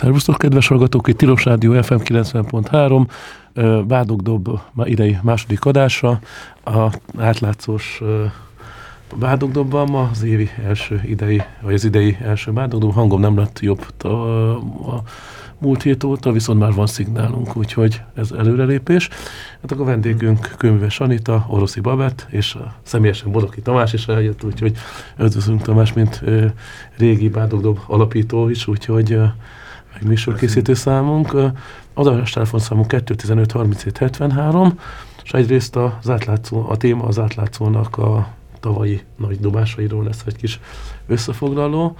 Szervusztok, kedves hallgatók, itt Tilos Rádió FM 90.3, Bádogdob idei második adása, a átlátszós Bádogdobban ma az évi első idei, vagy az idei első Bádogdob, hangom nem lett jobb a, a múlt hét óta, viszont már van szignálunk, úgyhogy ez előrelépés. Hát akkor a vendégünk Kőműves Anita, Oroszi Babett, és a személyesen Bodoki Tamás is eljött, úgyhogy üdvözlünk Tamás, mint ö, régi Bádogdob alapító is, úgyhogy ö, meg műsorkészítő számunk. Az a telefonszámunk 215 37 73, és egyrészt az átlátszó, a téma az átlátszónak a tavalyi nagy dobásairól lesz egy kis összefoglaló,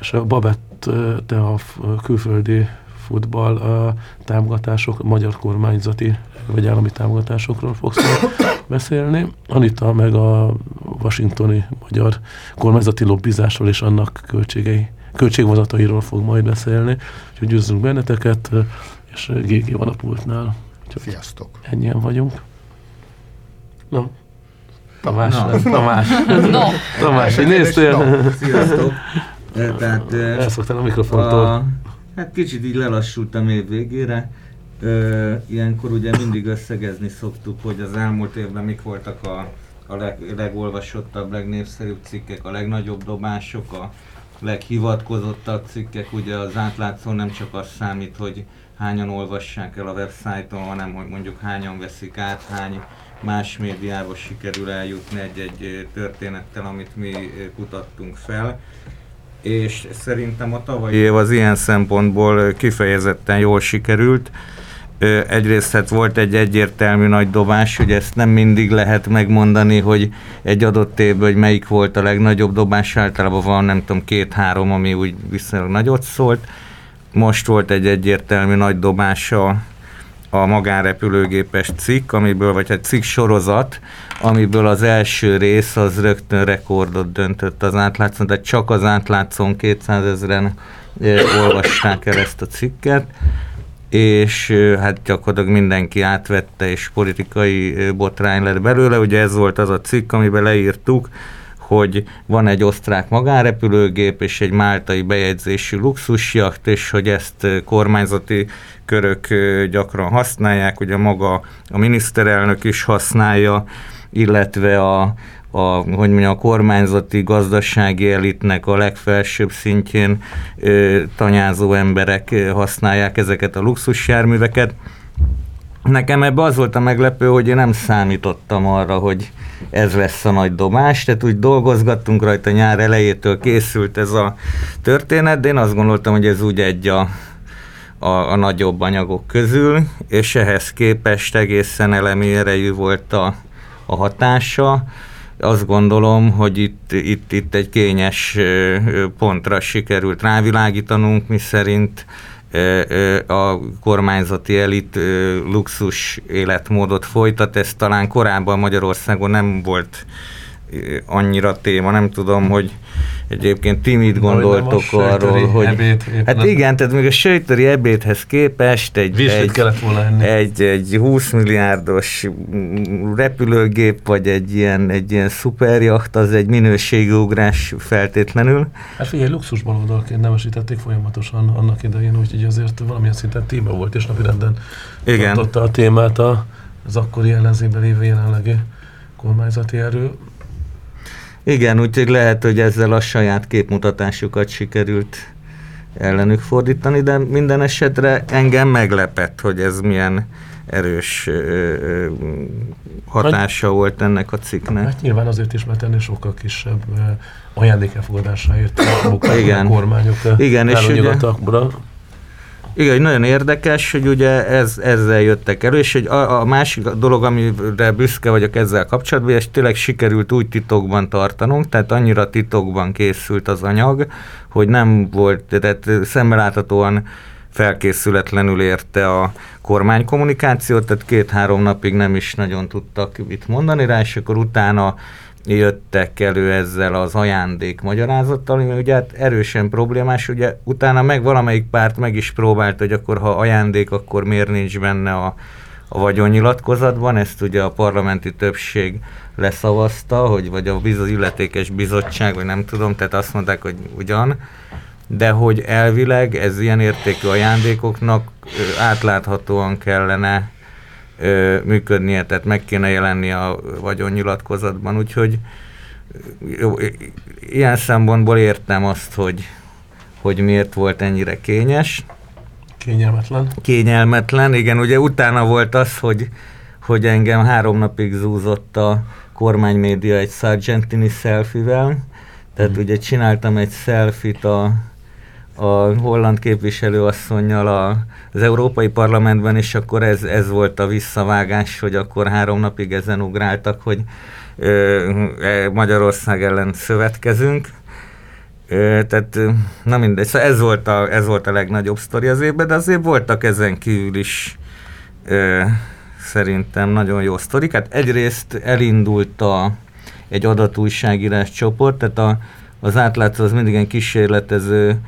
és a Babett, te a külföldi futball a támogatások, magyar kormányzati vagy állami támogatásokról fogsz beszélni. Anita meg a washingtoni magyar kormányzati lobbizásról és annak költségei, költségvonatairól fog majd beszélni. Úgyhogy üzzünk benneteket, és GG van a pultnál. Sziasztok! Ennyien vagyunk. No. Tamás, no. Tamás. No. Tamás, hogy néztél? No. Sziasztok! Tehát, Elszoktál a mikrofontól. A, hát kicsit így lelassultam év végére. Ö, ilyenkor ugye mindig összegezni szoktuk, hogy az elmúlt évben mik voltak a, a leg, legolvasottabb, legnépszerűbb cikkek, a legnagyobb dobások, a leghivatkozottabb cikkek. Ugye az átlátszó nem csak az számít, hogy hányan olvassák el a websájton, hanem hogy mondjuk hányan veszik át, hány más médiába sikerül eljutni egy-egy történettel, amit mi kutattunk fel. És szerintem a tavalyi év az ilyen szempontból kifejezetten jól sikerült. Egyrészt hát volt egy egyértelmű nagy dobás, hogy ezt nem mindig lehet megmondani, hogy egy adott évben, hogy melyik volt a legnagyobb dobás, általában van nem tudom két-három, ami úgy viszonylag nagyot szólt. Most volt egy egyértelmű nagy dobása a magánrepülőgépes cikk, amiből, vagy egy cikk sorozat, amiből az első rész az rögtön rekordot döntött az átlátszón, tehát csak az átlátszón 200 ezeren olvasták el ezt a cikket, és hát gyakorlatilag mindenki átvette, és politikai botrány lett belőle. Ugye ez volt az a cikk, amiben leírtuk, hogy van egy osztrák magánrepülőgép és egy máltai bejegyzésű luxusjacht, és hogy ezt kormányzati körök gyakran használják, ugye maga a miniszterelnök is használja, illetve a, a, hogy mondjam, a kormányzati gazdasági elitnek a legfelsőbb szintjén ö, tanyázó emberek használják ezeket a luxusjárműveket. Nekem ebbe az volt a meglepő, hogy én nem számítottam arra, hogy ez lesz a nagy dobás, tehát úgy dolgozgattunk rajta nyár elejétől készült ez a történet, de én azt gondoltam, hogy ez úgy egy a, a, a nagyobb anyagok közül, és ehhez képest egészen elemi erejű volt a, a hatása. Azt gondolom, hogy itt, itt, itt egy kényes pontra sikerült rávilágítanunk, mi szerint a kormányzati elit luxus életmódot folytat, ez talán korábban Magyarországon nem volt annyira téma, nem tudom, hogy egyébként ti mit gondoltok arról, hogy... Ebéd, hát igen, tehát még a sejteri ebédhez képest egy, egy, egy, egy 20 milliárdos repülőgép, vagy egy ilyen, egy ilyen szuperjacht, az egy minőségi ugrás feltétlenül. Hát figyelj, luxus baloldalként nemesítették folyamatosan annak idején, úgyhogy azért valamilyen szinten téma volt, és napirenden igen. tartotta a témát az akkori ellenzékben lévő jelenlegi kormányzati erő. Igen, úgyhogy lehet, hogy ezzel a saját képmutatásukat sikerült ellenük fordítani, de minden esetre engem meglepett, hogy ez milyen erős ö, hatása hát, volt ennek a cikknek. Hát nyilván azért is, mert ennél sokkal kisebb ajándékelfogadásáért a kormányok Igen, és ugye, igen, nagyon érdekes, hogy ugye ez, ezzel jöttek elő, és hogy a, a másik dolog, amire büszke vagyok ezzel kapcsolatban, és tényleg sikerült úgy titokban tartanunk, tehát annyira titokban készült az anyag, hogy nem volt, tehát szemmeláthatóan felkészületlenül érte a kormánykommunikációt, tehát két-három napig nem is nagyon tudtak mit mondani rá, és akkor utána jöttek elő ezzel az ajándék magyarázattal, ami ugye hát erősen problémás, ugye utána meg valamelyik párt meg is próbált, hogy akkor ha ajándék, akkor miért nincs benne a, a vagyonnyilatkozatban, ezt ugye a parlamenti többség leszavazta, hogy vagy a biz- illetékes bizottság, vagy nem tudom, tehát azt mondták, hogy ugyan, de hogy elvileg ez ilyen értékű ajándékoknak átláthatóan kellene működnie, tehát meg kéne jelenni a vagyonnyilatkozatban, úgyhogy jó, ilyen szempontból értem azt, hogy, hogy miért volt ennyire kényes. Kényelmetlen. Kényelmetlen, igen, ugye utána volt az, hogy, hogy engem három napig zúzott a kormánymédia egy Sargentini selfie-vel, tehát mm. ugye csináltam egy selfit a, a holland képviselőasszonynal az Európai Parlamentben, és akkor ez, ez volt a visszavágás, hogy akkor három napig ezen ugráltak, hogy e, Magyarország ellen szövetkezünk. Tehát, na mindegy, szóval ez volt, a, ez volt a legnagyobb sztori az évben, de azért voltak ezen kívül is szerintem nagyon jó sztorik. Hát egyrészt elindult a, egy adatújságírás csoport, tehát a, az átlátszó az mindig egy kísérletező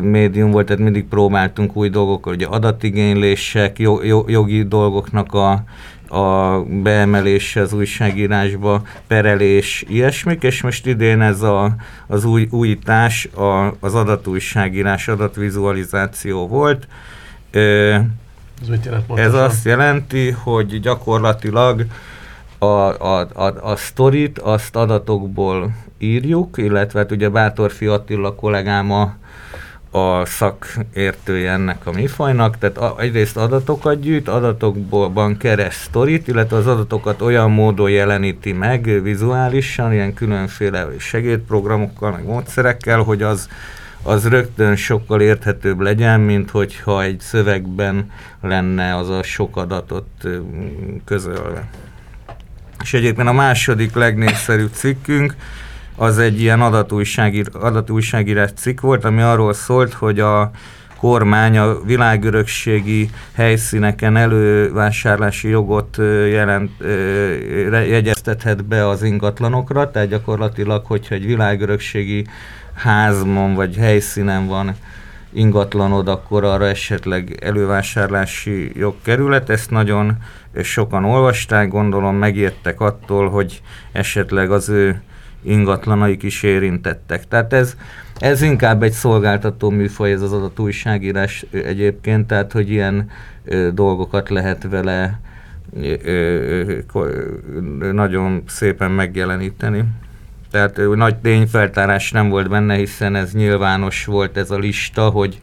médium volt, tehát mindig próbáltunk új dolgokkal, ugye adatigénylések, jogi dolgoknak a, a beemelése az újságírásba, perelés, ilyesmik, és most idén ez a, az új, újítás a, az adatújságírás, adatvizualizáció volt. Ez, mit jelent ez azt jelenti, hogy gyakorlatilag a, a, a, a sztorit azt adatokból írjuk, illetve hát ugye Bátorfi Attila kollégám a a szakértője ennek a műfajnak, tehát egyrészt adatokat gyűjt, adatokban keres sztorit, illetve az adatokat olyan módon jeleníti meg vizuálisan, ilyen különféle segédprogramokkal, meg módszerekkel, hogy az, az rögtön sokkal érthetőbb legyen, mint hogyha egy szövegben lenne az a sok adatot közölve. És egyébként a második legnépszerűbb cikkünk, az egy ilyen adatújságír, adatújságírás cikk volt, ami arról szólt, hogy a kormány a világörökségi helyszíneken elővásárlási jogot jelent, jegyeztethet be az ingatlanokra, tehát gyakorlatilag, hogyha egy világörökségi házmon vagy helyszínen van ingatlanod, akkor arra esetleg elővásárlási jog kerület. Ezt nagyon sokan olvasták, gondolom megértek attól, hogy esetleg az ő ingatlanaik is érintettek. Tehát ez, ez inkább egy szolgáltató műfaj, ez az adat újságírás egyébként, tehát hogy ilyen ö, dolgokat lehet vele ö, ö, nagyon szépen megjeleníteni. Tehát nagy tényfeltárás nem volt benne, hiszen ez nyilvános volt ez a lista, hogy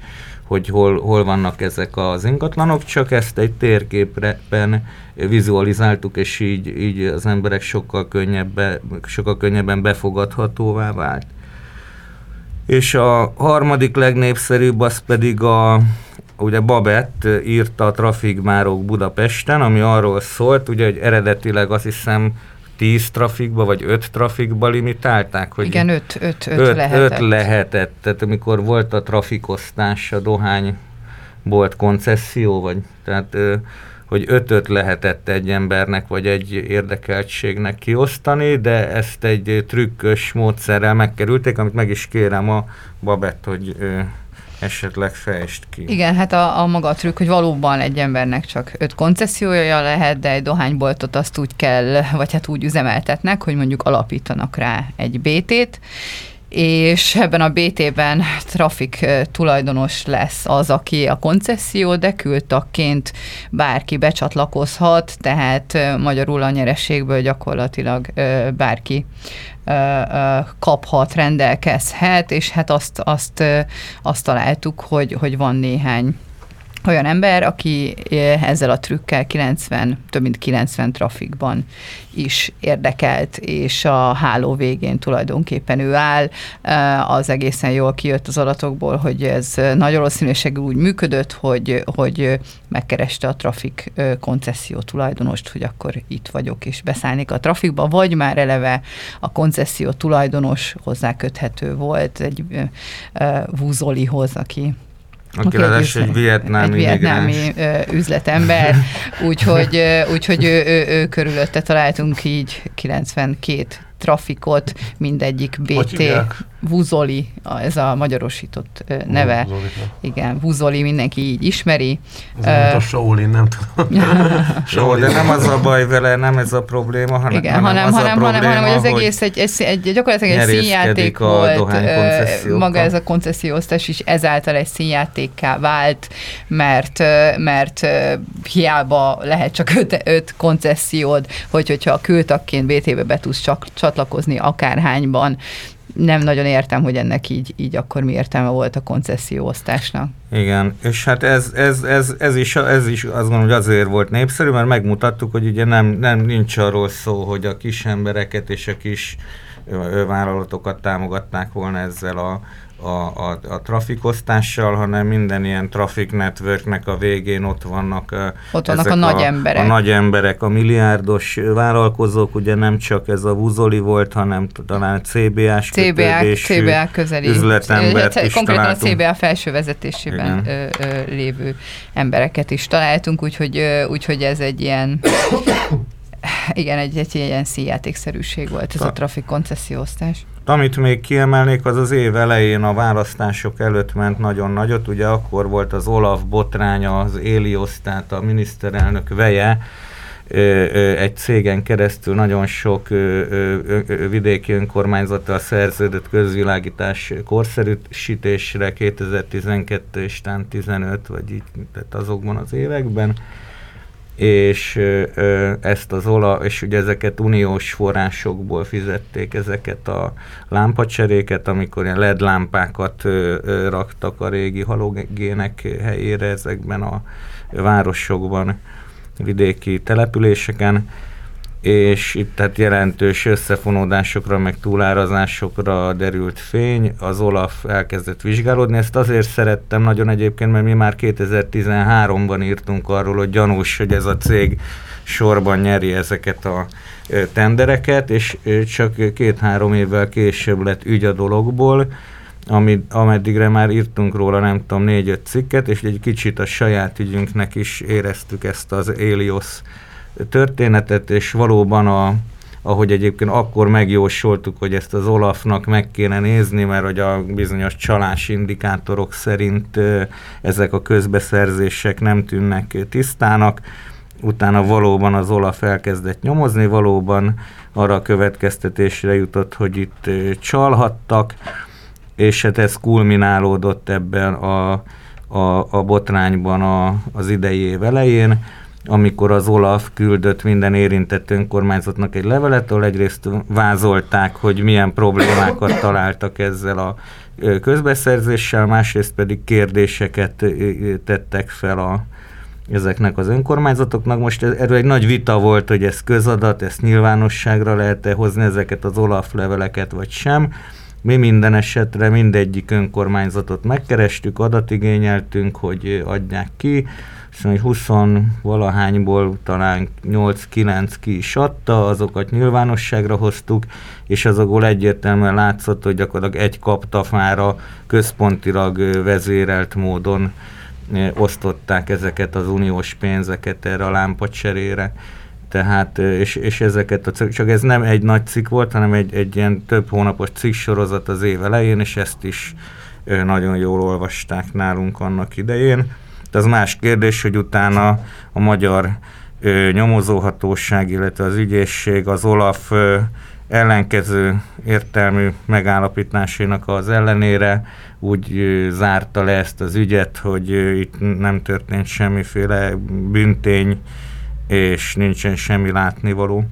hogy hol, hol vannak ezek az ingatlanok, csak ezt egy térképen vizualizáltuk, és így, így az emberek sokkal, könnyebben, sokkal könnyebben befogadhatóvá vált. És a harmadik legnépszerűbb az pedig a, ugye Babett írta a Trafikmárok Budapesten, ami arról szólt, ugye, hogy eredetileg azt hiszem 10 trafikba, vagy 5 trafikba limitálták? Hogy Igen, 5, 5, 5 lehetett. 5 lehetett, tehát amikor volt a trafikosztás, a dohány volt koncesszió, vagy tehát hogy ötöt lehetett egy embernek, vagy egy érdekeltségnek kiosztani, de ezt egy trükkös módszerrel megkerülték, amit meg is kérem a Babett, hogy esetleg fejest ki. Igen, hát a, a maga a trükk, hogy valóban egy embernek csak öt koncesziója lehet, de egy dohányboltot azt úgy kell, vagy hát úgy üzemeltetnek, hogy mondjuk alapítanak rá egy BT-t, és ebben a BT-ben trafik tulajdonos lesz az, aki a koncesszió, de küldtakként bárki becsatlakozhat, tehát magyarul a nyerességből gyakorlatilag bárki kaphat, rendelkezhet, és hát azt, azt, azt találtuk, hogy, hogy van néhány olyan ember, aki ezzel a trükkel 90, több mint 90 trafikban is érdekelt, és a háló végén tulajdonképpen ő áll. Az egészen jól kijött az adatokból, hogy ez nagy valószínűséggel úgy működött, hogy, hogy megkereste a trafik koncesszió tulajdonost, hogy akkor itt vagyok, és beszállnék a trafikba, vagy már eleve a koncesszió tulajdonos hozzá köthető volt egy Vúzolihoz, aki aki ráadásul egy vietnámi, egy vietnámi üzletember, úgyhogy, úgyhogy ő, ő, ő körülötte találtunk így 92 trafikot, mindegyik BT. Vuzoli, ez a magyarosított neve. Vuzoli. Igen, Vuzoli, mindenki így ismeri. Ez uh, a Shaolin, nem tudom. Jó, de nem az a baj vele, nem ez a probléma, hanem, Igen, hanem, hanem, hanem, probléma, hanem, hanem, hogy az egész egy, egy, egy gyakorlatilag egy színjáték volt, maga ez a konceszióztás is ezáltal egy színjátékká vált, mert, mert hiába lehet csak öt, öt koncesziód, hogy, hogyha a kültakként BT-be be tudsz csak csatlakozni akárhányban, nem nagyon értem, hogy ennek így, így akkor mi értelme volt a koncesszióosztásnak. Igen, és hát ez, ez, ez, ez, is, ez is azt gondolom, hogy azért volt népszerű, mert megmutattuk, hogy ugye nem, nem nincs arról szó, hogy a kis embereket és a kis vállalatokat támogatnák volna ezzel a, a, a, a trafikosztással, hanem minden ilyen traffic networknek a végén ott vannak, ott vannak a, a nagy emberek. A nagy emberek, a milliárdos vállalkozók, ugye nem csak ez a Vuzoli volt, hanem talán CBA-s CBA, CBA közeli üzletembert is Konkrétan találtunk. a CBA felső vezetésében ö, ö, lévő embereket is találtunk, úgyhogy, úgyhogy ez egy ilyen igen, egy, egy ilyen szíjátékszerűség volt ez a, a trafik koncesszióztás. Amit még kiemelnék, az az év elején a választások előtt ment nagyon nagyot, ugye akkor volt az Olaf botránya, az Éliosz, tehát a miniszterelnök veje, egy cégen keresztül nagyon sok vidéki önkormányzattal szerződött közvilágítás korszerűsítésre 2012 és 15 vagy így, tehát azokban az években és ezt az ola, és ugye ezeket uniós forrásokból fizették ezeket a lámpacseréket, amikor ilyen LED lámpákat raktak a régi halogének helyére ezekben a városokban, vidéki településeken, és itt tehát jelentős összefonódásokra, meg túlárazásokra derült fény. Az Olaf elkezdett vizsgálódni. Ezt azért szerettem nagyon egyébként, mert mi már 2013-ban írtunk arról, hogy gyanús, hogy ez a cég sorban nyeri ezeket a tendereket, és csak két-három évvel később lett ügy a dologból, amit, ameddigre már írtunk róla, nem tudom, négy-öt cikket, és egy kicsit a saját ügyünknek is éreztük ezt az Elios történetet, és valóban a, ahogy egyébként akkor megjósoltuk, hogy ezt az Olafnak meg kéne nézni, mert hogy a bizonyos csalás indikátorok szerint ezek a közbeszerzések nem tűnnek tisztának, utána valóban az Olaf elkezdett nyomozni, valóban arra a következtetésre jutott, hogy itt csalhattak, és hát ez kulminálódott ebben a, a, a botrányban a, az idei év elején amikor az Olaf küldött minden érintett önkormányzatnak egy levelet, ahol egyrészt vázolták, hogy milyen problémákat találtak ezzel a közbeszerzéssel, másrészt pedig kérdéseket tettek fel a, ezeknek az önkormányzatoknak. Most erről egy nagy vita volt, hogy ez közadat, ezt nyilvánosságra lehet-e hozni ezeket az Olaf leveleket, vagy sem. Mi minden esetre mindegyik önkormányzatot megkerestük, adatigényeltünk, hogy adják ki hogy 20 valahányból talán 8-9 ki is adta, azokat nyilvánosságra hoztuk, és azokból egyértelműen látszott, hogy gyakorlatilag egy kaptafára központilag vezérelt módon osztották ezeket az uniós pénzeket erre a lámpacserére. Tehát, és, és ezeket a, csak ez nem egy nagy cikk volt, hanem egy, egy ilyen több hónapos cikk sorozat az év elején, és ezt is nagyon jól olvasták nálunk annak idején. De az más kérdés, hogy utána a magyar ö, nyomozóhatóság, illetve az ügyészség, az OLAF ö, ellenkező értelmű megállapításainak az ellenére úgy zárta le ezt az ügyet, hogy itt nem történt semmiféle büntény, és nincsen semmi látnivaló.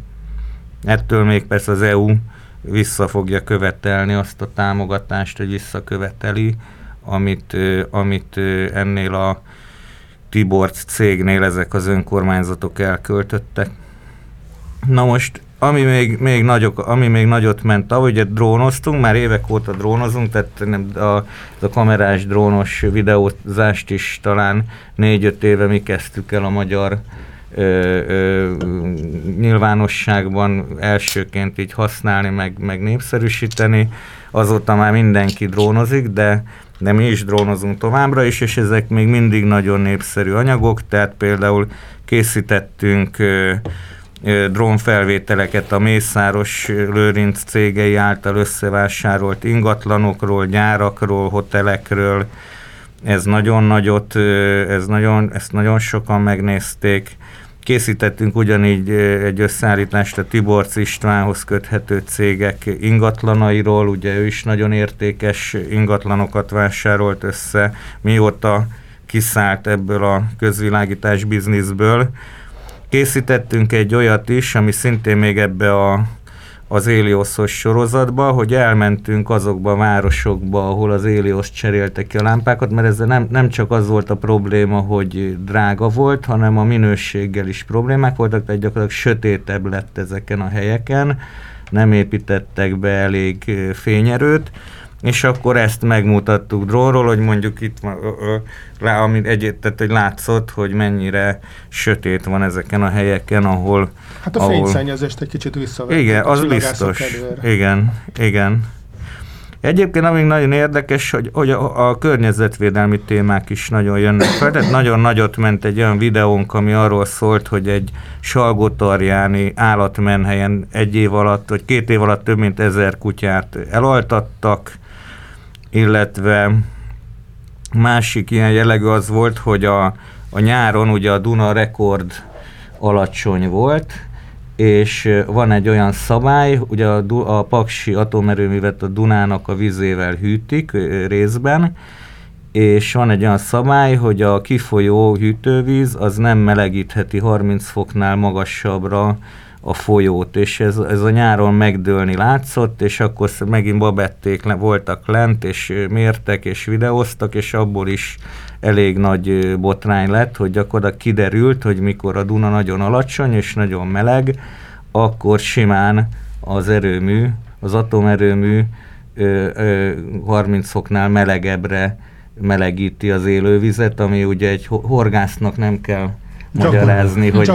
Ettől még persze az EU vissza fogja követelni azt a támogatást, hogy visszaköveteli, amit, amit ennél a Tiborc cégnél ezek az önkormányzatok elköltöttek. Na most, ami még, még, nagyok, ami még nagyot ment, ahogy drónoztunk, már évek óta drónozunk, tehát nem, a, a kamerás drónos videózást is talán négy-öt éve mi kezdtük el a magyar ö, ö, nyilvánosságban elsőként így használni, meg, meg népszerűsíteni. Azóta már mindenki drónozik, de de mi is drónozunk továbbra is, és ezek még mindig nagyon népszerű anyagok, tehát például készítettünk drónfelvételeket a Mészáros Lőrinc cégei által összevásárolt ingatlanokról, gyárakról, hotelekről. Ez nagyon nagyot, ez nagyon, ezt nagyon sokan megnézték. Készítettünk ugyanígy egy összeállítást a Tiborc Istvánhoz köthető cégek ingatlanairól, ugye ő is nagyon értékes ingatlanokat vásárolt össze, mióta kiszállt ebből a közvilágítás bizniszből. Készítettünk egy olyat is, ami szintén még ebbe a, az Élioszos sorozatba, hogy elmentünk azokba a városokba, ahol az Élios cseréltek ki a lámpákat, mert ezzel nem, nem csak az volt a probléma, hogy drága volt, hanem a minőséggel is problémák voltak, tehát gyakorlatilag sötétebb lett ezeken a helyeken, nem építettek be elég fényerőt, és akkor ezt megmutattuk drónról, hogy mondjuk itt rá, amit egyet, tehát, hogy látszott, hogy mennyire sötét van ezeken a helyeken, ahol... Hát a ahol... fényszennyezést egy kicsit visszavett. Igen, az biztos. Igen, igen. Egyébként amíg nagyon érdekes, hogy, hogy a, a környezetvédelmi témák is nagyon jönnek fel, tehát nagyon nagyot ment egy olyan videónk, ami arról szólt, hogy egy salgótarjáni állatmenhelyen egy év alatt, vagy két év alatt több mint ezer kutyát elaltattak, illetve másik ilyen jellegű az volt, hogy a, a nyáron ugye a Duna rekord alacsony volt, és van egy olyan szabály, ugye a, a Paksi atomerőművet a Dunának a vizével hűtik részben, és van egy olyan szabály, hogy a kifolyó hűtővíz az nem melegítheti 30 foknál magasabbra a folyót, és ez, ez a nyáron megdőlni látszott, és akkor megint babették le, voltak lent, és mértek, és videóztak, és abból is elég nagy botrány lett, hogy gyakorlatilag kiderült, hogy mikor a Duna nagyon alacsony és nagyon meleg, akkor simán az erőmű, az atomerőmű ö, ö, 30 foknál melegebbre melegíti az élővizet, ami ugye egy horgásznak nem kell magyarázni, hogy,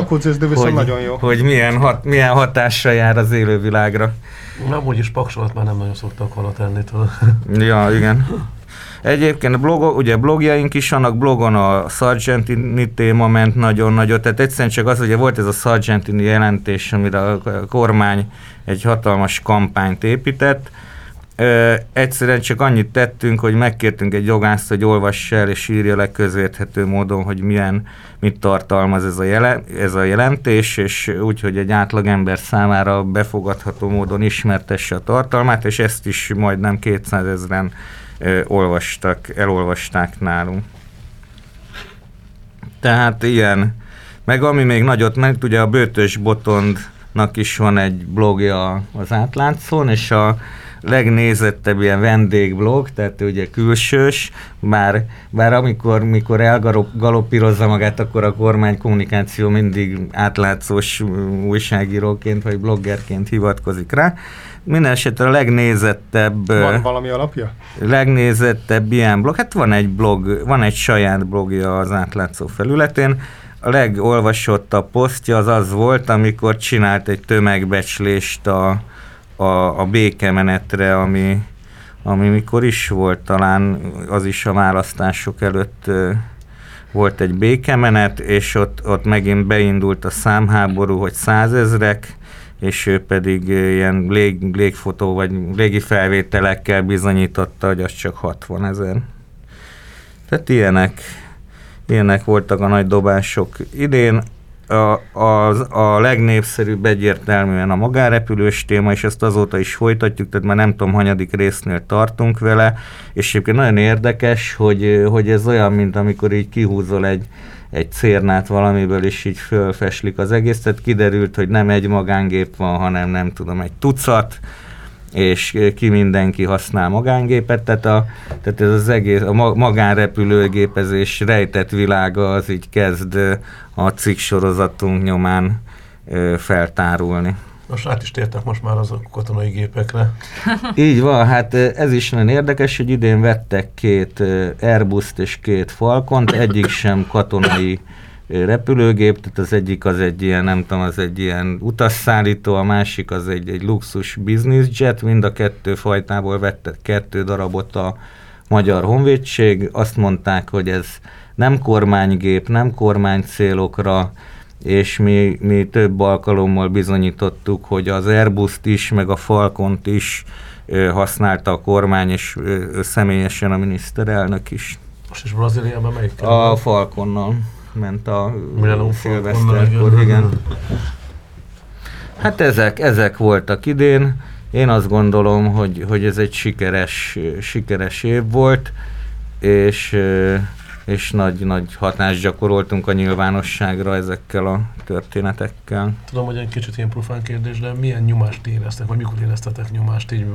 hogy, nagyon jó. hogy milyen, hat, milyen hatással jár az élővilágra. Amúgy is paksolat már nem nagyon szoktak volna tenni. ja, igen. Egyébként blog, ugye blogjaink is vannak, blogon a Sargentini téma ment nagyon nagyot, tehát egyszerűen csak az, hogy volt ez a Sargentini jelentés, amire a kormány egy hatalmas kampányt épített, egyszerűen csak annyit tettünk, hogy megkértünk egy jogászt, hogy olvassa el és írja le közérthető módon, hogy milyen, mit tartalmaz ez a, jele, ez a jelentés, és úgy, hogy egy átlagember számára befogadható módon ismertesse a tartalmát, és ezt is majdnem 200 ezeren olvastak, elolvasták nálunk. Tehát ilyen, meg ami még nagyot ment, ugye a Bőtös Botondnak is van egy blogja az átlátszón, és a legnézettebb ilyen vendégblog, tehát ugye külsős, bár, bár amikor mikor elgalopírozza magát, akkor a kormány kommunikáció mindig átlátszós újságíróként vagy bloggerként hivatkozik rá. Minden esetre a legnézettebb... Van valami alapja? Legnézettebb ilyen blog, hát van egy blog, van egy saját blogja az átlátszó felületén, a legolvasottabb posztja az az volt, amikor csinált egy tömegbecslést a, a, a békemenetre, ami, ami mikor is volt, talán az is a választások előtt volt egy békemenet, és ott, ott megint beindult a számháború, hogy százezrek, és ő pedig ilyen lég, légfotó vagy légi felvételekkel bizonyította, hogy az csak 60 ezer. Tehát ilyenek, ilyenek voltak a nagy dobások idén a, a, a legnépszerűbb egyértelműen a magárepülős téma, és ezt azóta is folytatjuk, tehát már nem tudom, hanyadik résznél tartunk vele, és egyébként nagyon érdekes, hogy, hogy ez olyan, mint amikor így kihúzol egy, egy cérnát valamiből, és így fölfeslik az egész, tehát kiderült, hogy nem egy magángép van, hanem nem tudom, egy tucat, és ki mindenki használ magángépet, tehát, a, tehát ez az egész, a magánrepülőgépezés rejtett világa az így kezd a cikk sorozatunk nyomán feltárulni. Most át is tértek most már az a katonai gépekre. Így van, hát ez is nagyon érdekes, hogy idén vettek két Airbus-t és két Falcont, egyik sem katonai repülőgép, tehát az egyik az egy ilyen, nem tudom, az egy ilyen utasszállító, a másik az egy, egy luxus business jet, mind a kettő fajtából vettek kettő darabot a Magyar Honvédség, azt mondták, hogy ez nem kormánygép, nem kormány célokra, és mi, mi több alkalommal bizonyítottuk, hogy az Airbus-t is, meg a Falcont is használta a kormány, és személyesen a miniszterelnök is. Most is Brazíliában melyik? A Falconnal ment a szilveszterkor, igen. Hát ezek, ezek voltak idén. Én azt gondolom, hogy, hogy ez egy sikeres, sikeres év volt, és, és nagy, nagy hatást gyakoroltunk a nyilvánosságra ezekkel a történetekkel. Tudom, hogy egy kicsit ilyen profán kérdés, de milyen nyomást éreztek, vagy mikor éreztetek nyomást így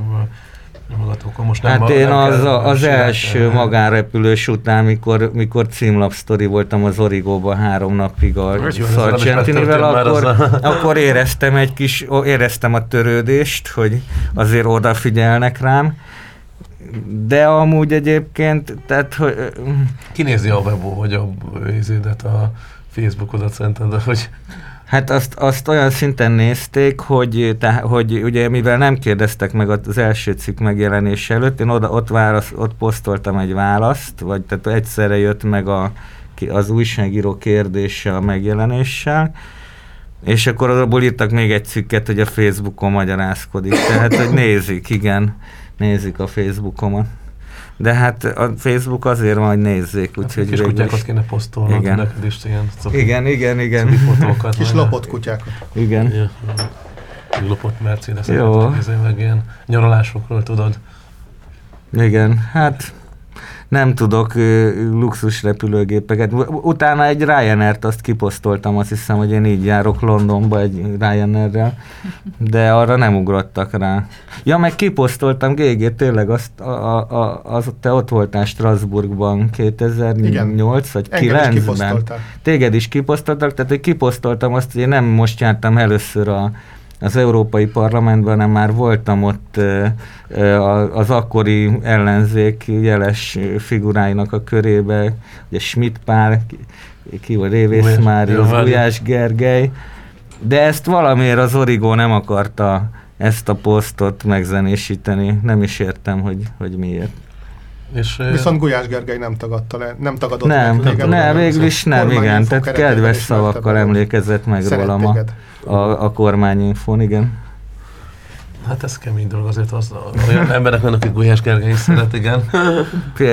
magatokon. Most nem hát én az, a, az első magánrepülős után, mikor, mikor címlapsztori voltam az Origóban három napig a Sargentinivel, akkor, a... akkor éreztem egy kis, éreztem a törődést, hogy azért odafigyelnek rám. De amúgy egyébként, tehát, hogy... Kinézi a webó, vagy a, a Facebookodat szerinted, hogy Hát azt, azt olyan szinten nézték, hogy, te, hogy ugye mivel nem kérdeztek meg az első cikk megjelenése előtt, én oda, ott, válasz, ott posztoltam egy választ, vagy tehát egyszerre jött meg a, az újságíró kérdése a megjelenéssel, és akkor abból írtak még egy cikket, hogy a Facebookon magyarázkodik. Tehát, hogy nézik, igen, nézik a Facebookomat. De hát a Facebook azért hogy nézzék, hát úgyhogy... Kis kutyákat kéne posztolni, igen. neked is ilyen szoki, igen, igen, igen. fotókat. Kis lopott kutyákat. Igen. Ja. Lopott Mercedes, Jó. meg ilyen nyaralásokról tudod. Igen, hát nem tudok luxus repülőgépeket. Utána egy Ryanair-t azt kiposztoltam, azt hiszem, hogy én így járok Londonba egy Ryanair-rel, de arra nem ugrottak rá. Ja, meg kiposztoltam, GG, tényleg, azt, a, a, az, te ott voltál Strasbourgban 2008 vagy 9-ben. Téged is kiposztoltak, tehát hogy kiposztoltam azt, hogy én nem most jártam először a az Európai Parlamentben, hanem már voltam ott az akkori ellenzék jeles figuráinak a körébe, ugye Schmidt pár, ki volt Révész Máriusz, Gulyás Gergely, de ezt valamiért az Origó nem akarta ezt a posztot megzenésíteni, nem is értem, hogy, hogy miért. És, Viszont Gulyás Gergely nem tagadta le, nem tagadott nem, meg. Nem, nem, végül is nem, igen, tehát kedves szavakkal emlékezett meg rólam a, a, a kormányinfon, igen. Hát ez kemény dolog, azért az, olyan emberek vannak, akik Gulyás Gergely is szeret, igen.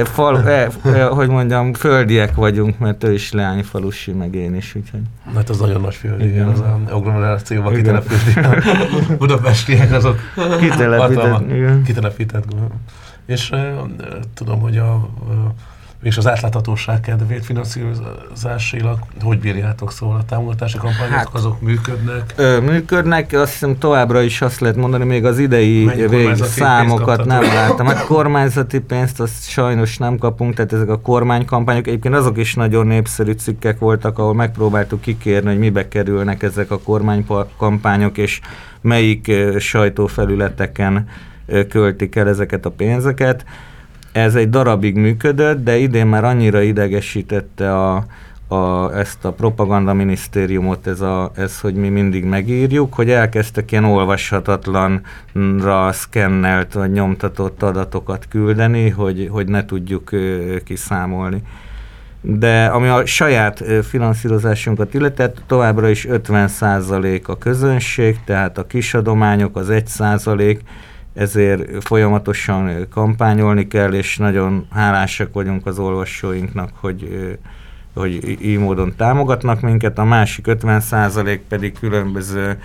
Fal, e, e, hogy mondjam, földiek vagyunk, mert ő is leányfalusi, meg én is, úgyhogy. Hát az nagyon nagy földi, igen, az a agglomerációban kitelepítik. Budapestiek azok kitelepített, igen. kitelepített. És tudom, hogy a és az átláthatóság kedvéért finanszírozásilag hogy bírjátok szóval a támogatási kampányok, hát, azok működnek? Ö, működnek, azt hiszem továbbra is azt lehet mondani, még az idei vég számokat nem láttam. Hát kormányzati pénzt azt sajnos nem kapunk, tehát ezek a kormánykampányok, egyébként azok is nagyon népszerű cikkek voltak, ahol megpróbáltuk kikérni, hogy mibe kerülnek ezek a kormánykampányok, és melyik sajtófelületeken költik el ezeket a pénzeket ez egy darabig működött, de idén már annyira idegesítette a, a, ezt a propaganda minisztériumot, ez, a, ez, hogy mi mindig megírjuk, hogy elkezdtek ilyen olvashatatlanra szkennelt vagy nyomtatott adatokat küldeni, hogy, hogy ne tudjuk kiszámolni. De ami a saját finanszírozásunkat illetett, továbbra is 50% a közönség, tehát a kisadományok az 1%, ezért folyamatosan kampányolni kell, és nagyon hálásak vagyunk az olvasóinknak, hogy, hogy így módon támogatnak minket, a másik 50% pedig különböző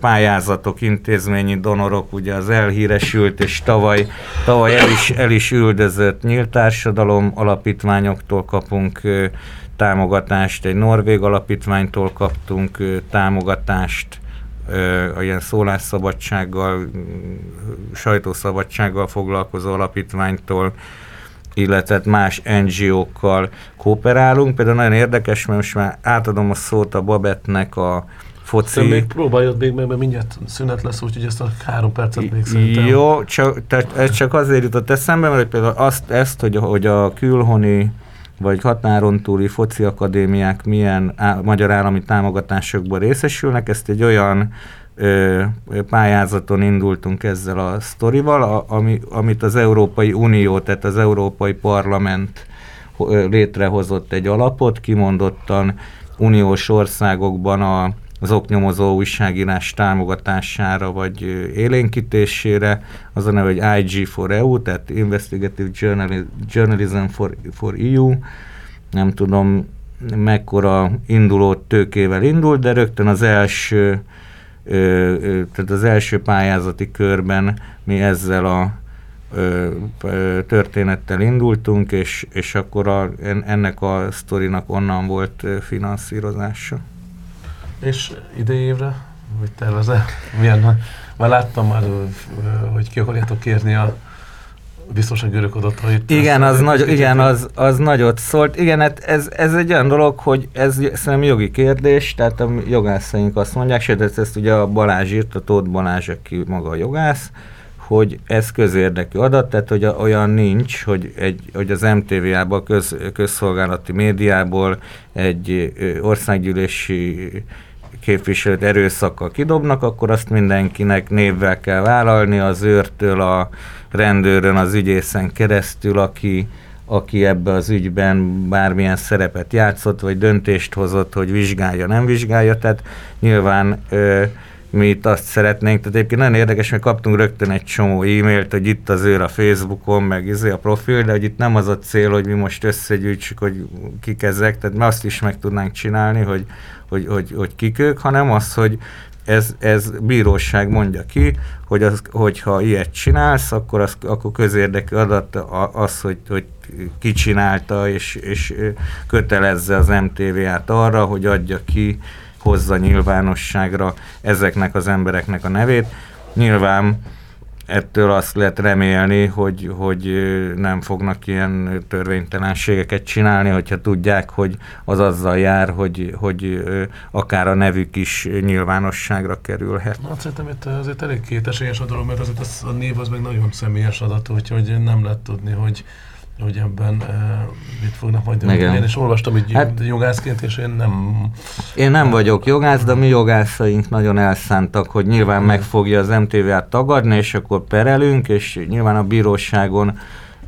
pályázatok, intézményi donorok, ugye az elhíresült és tavaly, tavaly el, is, el is üldözött nyílt társadalom alapítványoktól kapunk támogatást, egy norvég alapítványtól kaptunk támogatást, a ilyen szólásszabadsággal, sajtószabadsággal foglalkozó alapítványtól, illetve más NGO-kkal kooperálunk. Például nagyon érdekes, mert most már átadom a szót a Babetnek a foci... Te még próbáljad még meg, mert mindjárt szünet lesz, úgyhogy ezt a három percet még szerintem. Jó, csak, tehát ez csak azért jutott eszembe, mert például azt, ezt, hogy, hogy a külhoni vagy határon túli foci akadémiák milyen á, magyar állami támogatásokból részesülnek. Ezt egy olyan ö, pályázaton indultunk ezzel a sztorival, a, ami, amit az Európai Unió, tehát az Európai Parlament ö, létrehozott egy alapot, kimondottan uniós országokban a, az oknyomozó újságírás támogatására vagy élénkítésére, az a neve, hogy IG for EU, tehát Investigative Journalism for, for EU. Nem tudom, mekkora induló tőkével indult, de rögtön az első, tehát az első pályázati körben mi ezzel a történettel indultunk, és, és akkor a, ennek a sztorinak onnan volt finanszírozása. És idejévre, hogy tervezel? Milyen, már láttam már, hogy ki akarjátok kérni a biztosan görög adatait. Igen, az, nagy, igen az, az nagyot szólt. Igen, hát ez, ez egy olyan dolog, hogy ez szerintem jogi kérdés, tehát a jogászaink azt mondják, sőt, ezt, ezt ugye a Balázs írt, a Tóth Balázs, aki maga a jogász, hogy ez közérdekű adat, tehát hogy olyan nincs, hogy, egy, hogy az MTV-ában, köz, közszolgálati médiából egy országgyűlési képviselőt erőszakkal kidobnak, akkor azt mindenkinek névvel kell vállalni, az őrtől a rendőrön, az ügyészen keresztül, aki, aki ebbe az ügyben bármilyen szerepet játszott, vagy döntést hozott, hogy vizsgálja, nem vizsgálja. Tehát nyilván ö, mi itt azt szeretnénk, tehát egyébként nagyon érdekes, mert kaptunk rögtön egy csomó e-mailt, hogy itt az őr a Facebookon, meg izé a profil, de hogy itt nem az a cél, hogy mi most összegyűjtsük, hogy kik ezek, tehát mi azt is meg tudnánk csinálni, hogy, hogy, hogy, hogy kik ők, hanem az, hogy ez, ez bíróság mondja ki, hogy az, hogyha ilyet csinálsz, akkor, az, akkor közérdekű adat az, hogy, hogy ki csinálta, és, és kötelezze az MTV-át arra, hogy adja ki hozza nyilvánosságra ezeknek az embereknek a nevét. Nyilván ettől azt lehet remélni, hogy, hogy nem fognak ilyen törvénytelenségeket csinálni, hogyha tudják, hogy az azzal jár, hogy, hogy akár a nevük is nyilvánosságra kerülhet. Hát szerintem itt azért elég kétesélyes a dolog, mert azért az, a név az meg nagyon személyes adat, úgyhogy nem lehet tudni, hogy hogy ebben uh, mit fognak majd dönteni. Én is olvastam hogy hát, jogászként, és én nem... Én nem vagyok jogász, de mi jogászaink nagyon elszántak, hogy nyilván meg fogja az MTV-t tagadni, és akkor perelünk, és nyilván a bíróságon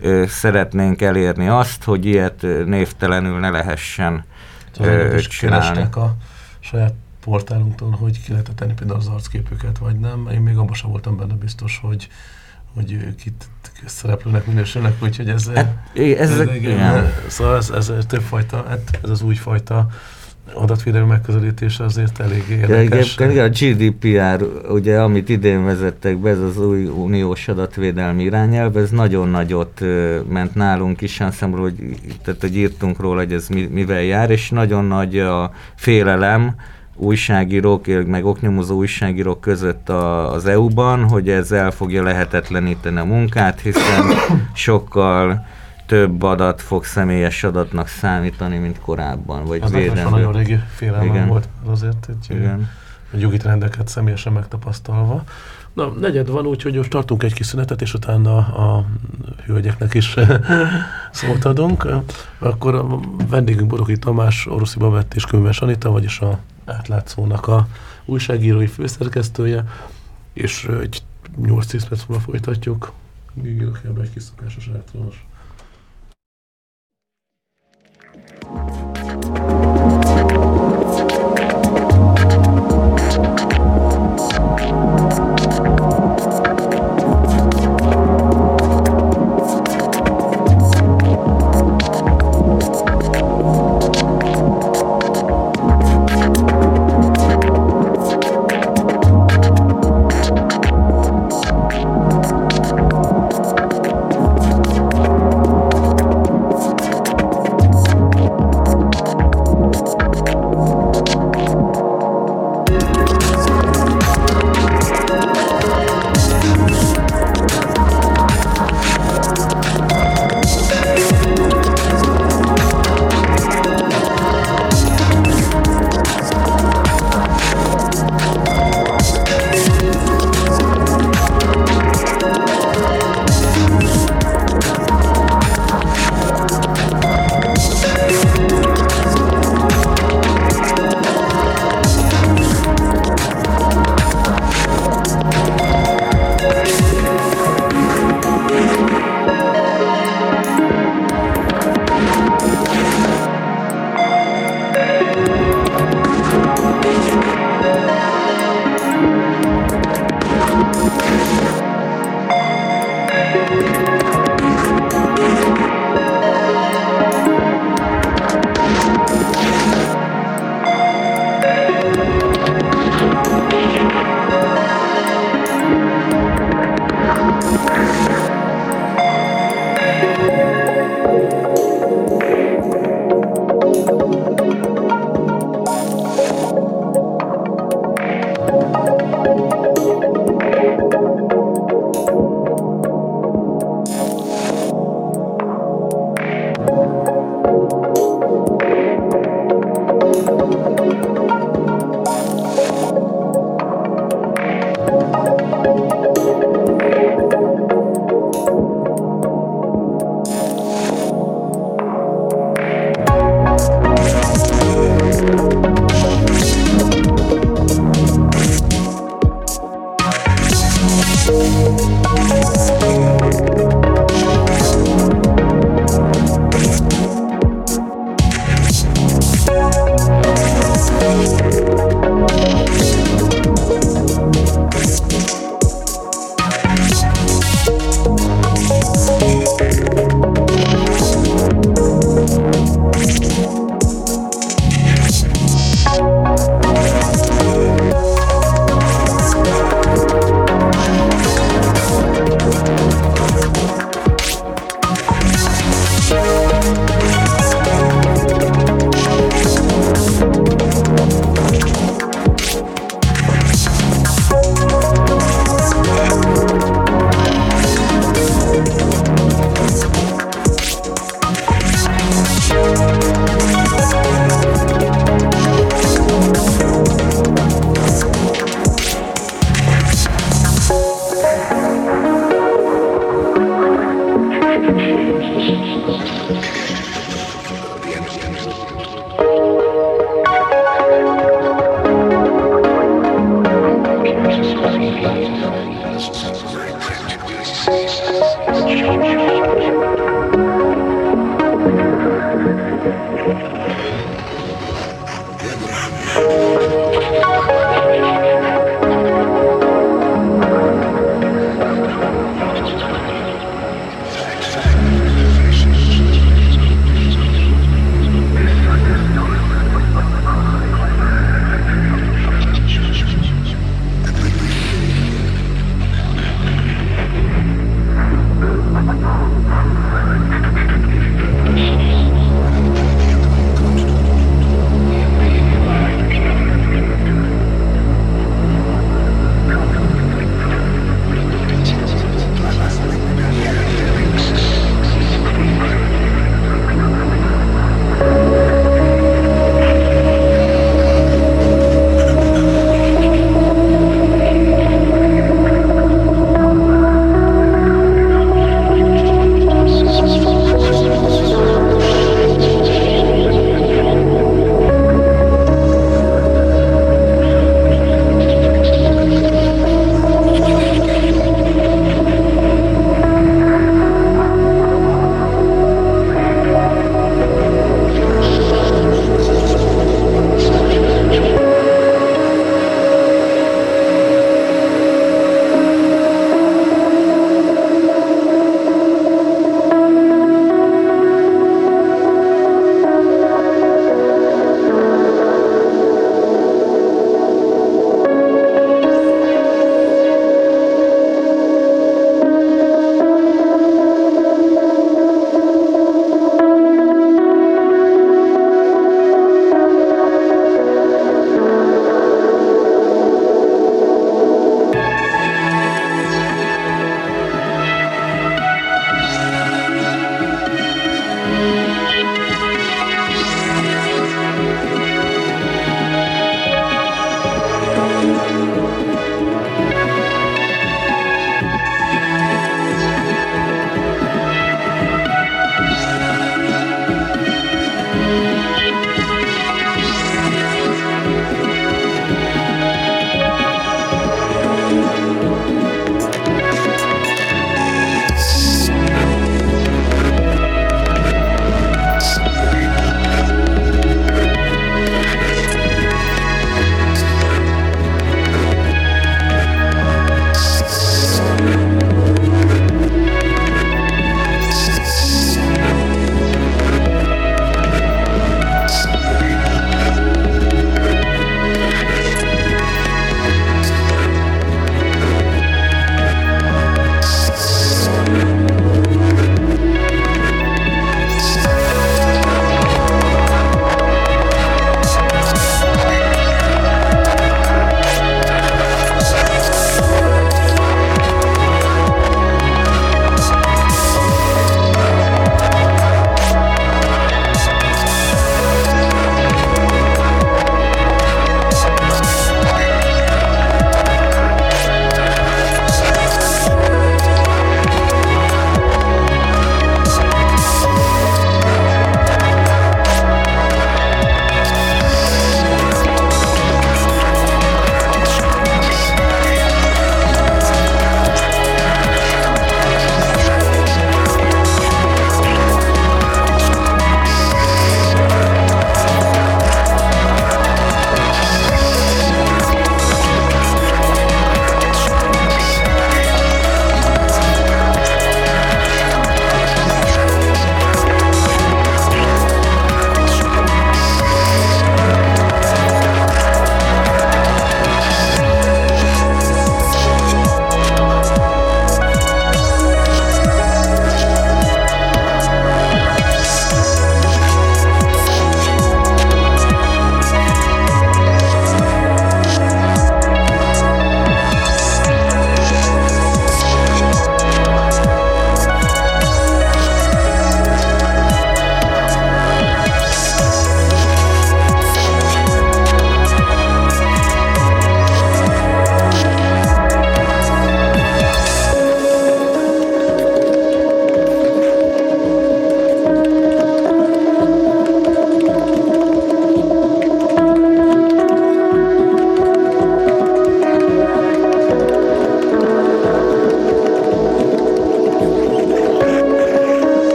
uh, szeretnénk elérni azt, hogy ilyet névtelenül ne lehessen uh, csinálni. a saját portálunktól, hogy ki lehetett tenni például az arcképüket, vagy nem. Én még abban sem voltam benne biztos, hogy hogy kit szereplőnek minősülnek, úgyhogy ez, hát, ez, ez, igen, szóval ez, ez, többfajta, hát ez az újfajta adatvédelmi megközelítése azért elég érdekes. Igen, a GDPR, ugye, amit idén vezettek be, ez az új uniós adatvédelmi irányelv, ez nagyon nagyot ment nálunk is, szemről, hogy, tehát, hogy írtunk róla, hogy ez mivel jár, és nagyon nagy a félelem, újságírók, meg oknyomozó újságírók között a, az EU-ban, hogy ez el fogja lehetetleníteni a munkát, hiszen sokkal több adat fog személyes adatnak számítani, mint korábban. Vagy ez nekem nagyon régi félelmem Igen. volt azért, egy, Igen. egy jogi trendeket személyesen megtapasztalva. Na, negyed van, úgyhogy most tartunk egy kis szünetet, és utána a hölgyeknek is szót adunk. Akkor a vendégünk Boroki Tamás, Oroszi Babett és Könyves Anita, vagyis a átlátszónak a újságírói főszerkesztője, és egy 8-10 perc múlva folytatjuk. Írok ebbe egy kis szokásos elektronos.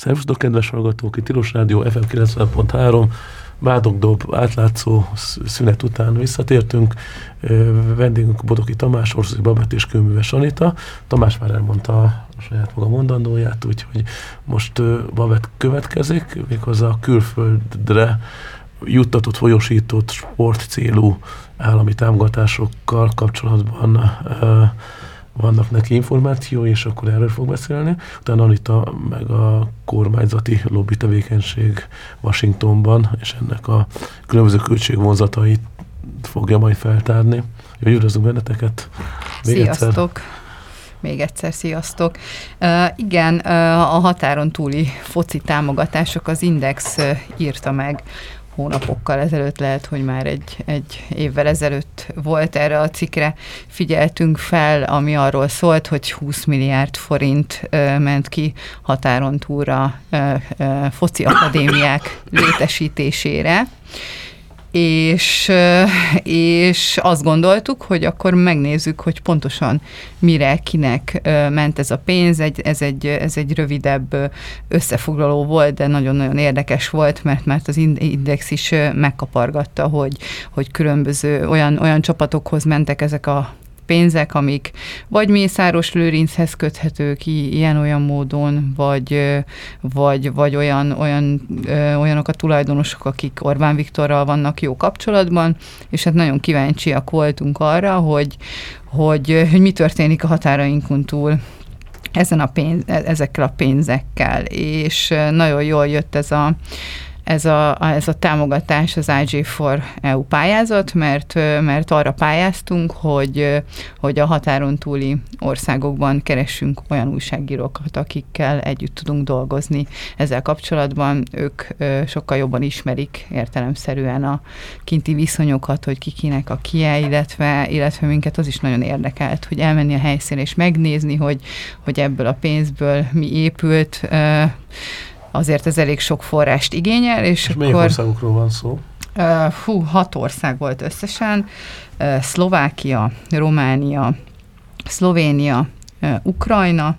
Szervusztok, kedves hallgatók, itt Tilos Rádió FM 90.3, Bádogdob átlátszó szünet után visszatértünk. Vendégünk Bodoki Tamás, Orszai Babett és Kőműves Anita. Tamás már elmondta a saját maga mondandóját, úgyhogy most Babett következik, méghozzá a külföldre juttatott, folyosított sport célú állami támogatásokkal kapcsolatban vannak neki információi, és akkor erről fog beszélni. Utána Anita meg a kormányzati lobby tevékenység Washingtonban, és ennek a különböző költségvonzatait fogja majd feltárni. Jó, üdvözlünk benneteket! Még Sziasztok! Egyszer. Még egyszer sziasztok. Igen, a határon túli foci támogatások az Index írta meg hónapokkal ezelőtt, lehet, hogy már egy, egy évvel ezelőtt volt erre a cikre, figyeltünk fel, ami arról szólt, hogy 20 milliárd forint ö, ment ki határon túlra ö, ö, foci akadémiák létesítésére, és, és azt gondoltuk, hogy akkor megnézzük, hogy pontosan mire, kinek ment ez a pénz. Egy, ez, egy, ez egy rövidebb összefoglaló volt, de nagyon-nagyon érdekes volt, mert, mert az Index is megkapargatta, hogy, hogy különböző olyan, olyan csapatokhoz mentek ezek a pénzek, amik vagy Mészáros Lőrinchez köthetők ilyen-olyan módon, vagy, vagy, vagy olyan, olyan, olyanok a tulajdonosok, akik Orbán Viktorral vannak jó kapcsolatban, és hát nagyon kíváncsiak voltunk arra, hogy, hogy, hogy mi történik a határainkon túl ezen a pénz, e, ezekkel a pénzekkel, és nagyon jól jött ez a ez a, ez a támogatás az IG4 EU pályázat, mert, mert arra pályáztunk, hogy, hogy a határon túli országokban keressünk olyan újságírókat, akikkel együtt tudunk dolgozni ezzel kapcsolatban. Ők sokkal jobban ismerik értelemszerűen a kinti viszonyokat, hogy ki kinek a kie, illetve, illetve minket az is nagyon érdekelt, hogy elmenni a helyszínre és megnézni, hogy, hogy ebből a pénzből mi épült, azért ez elég sok forrást igényel. És, és akkor, országokról van szó? Uh, hú, hat ország volt összesen. Uh, Szlovákia, Románia, Szlovénia, uh, Ukrajna,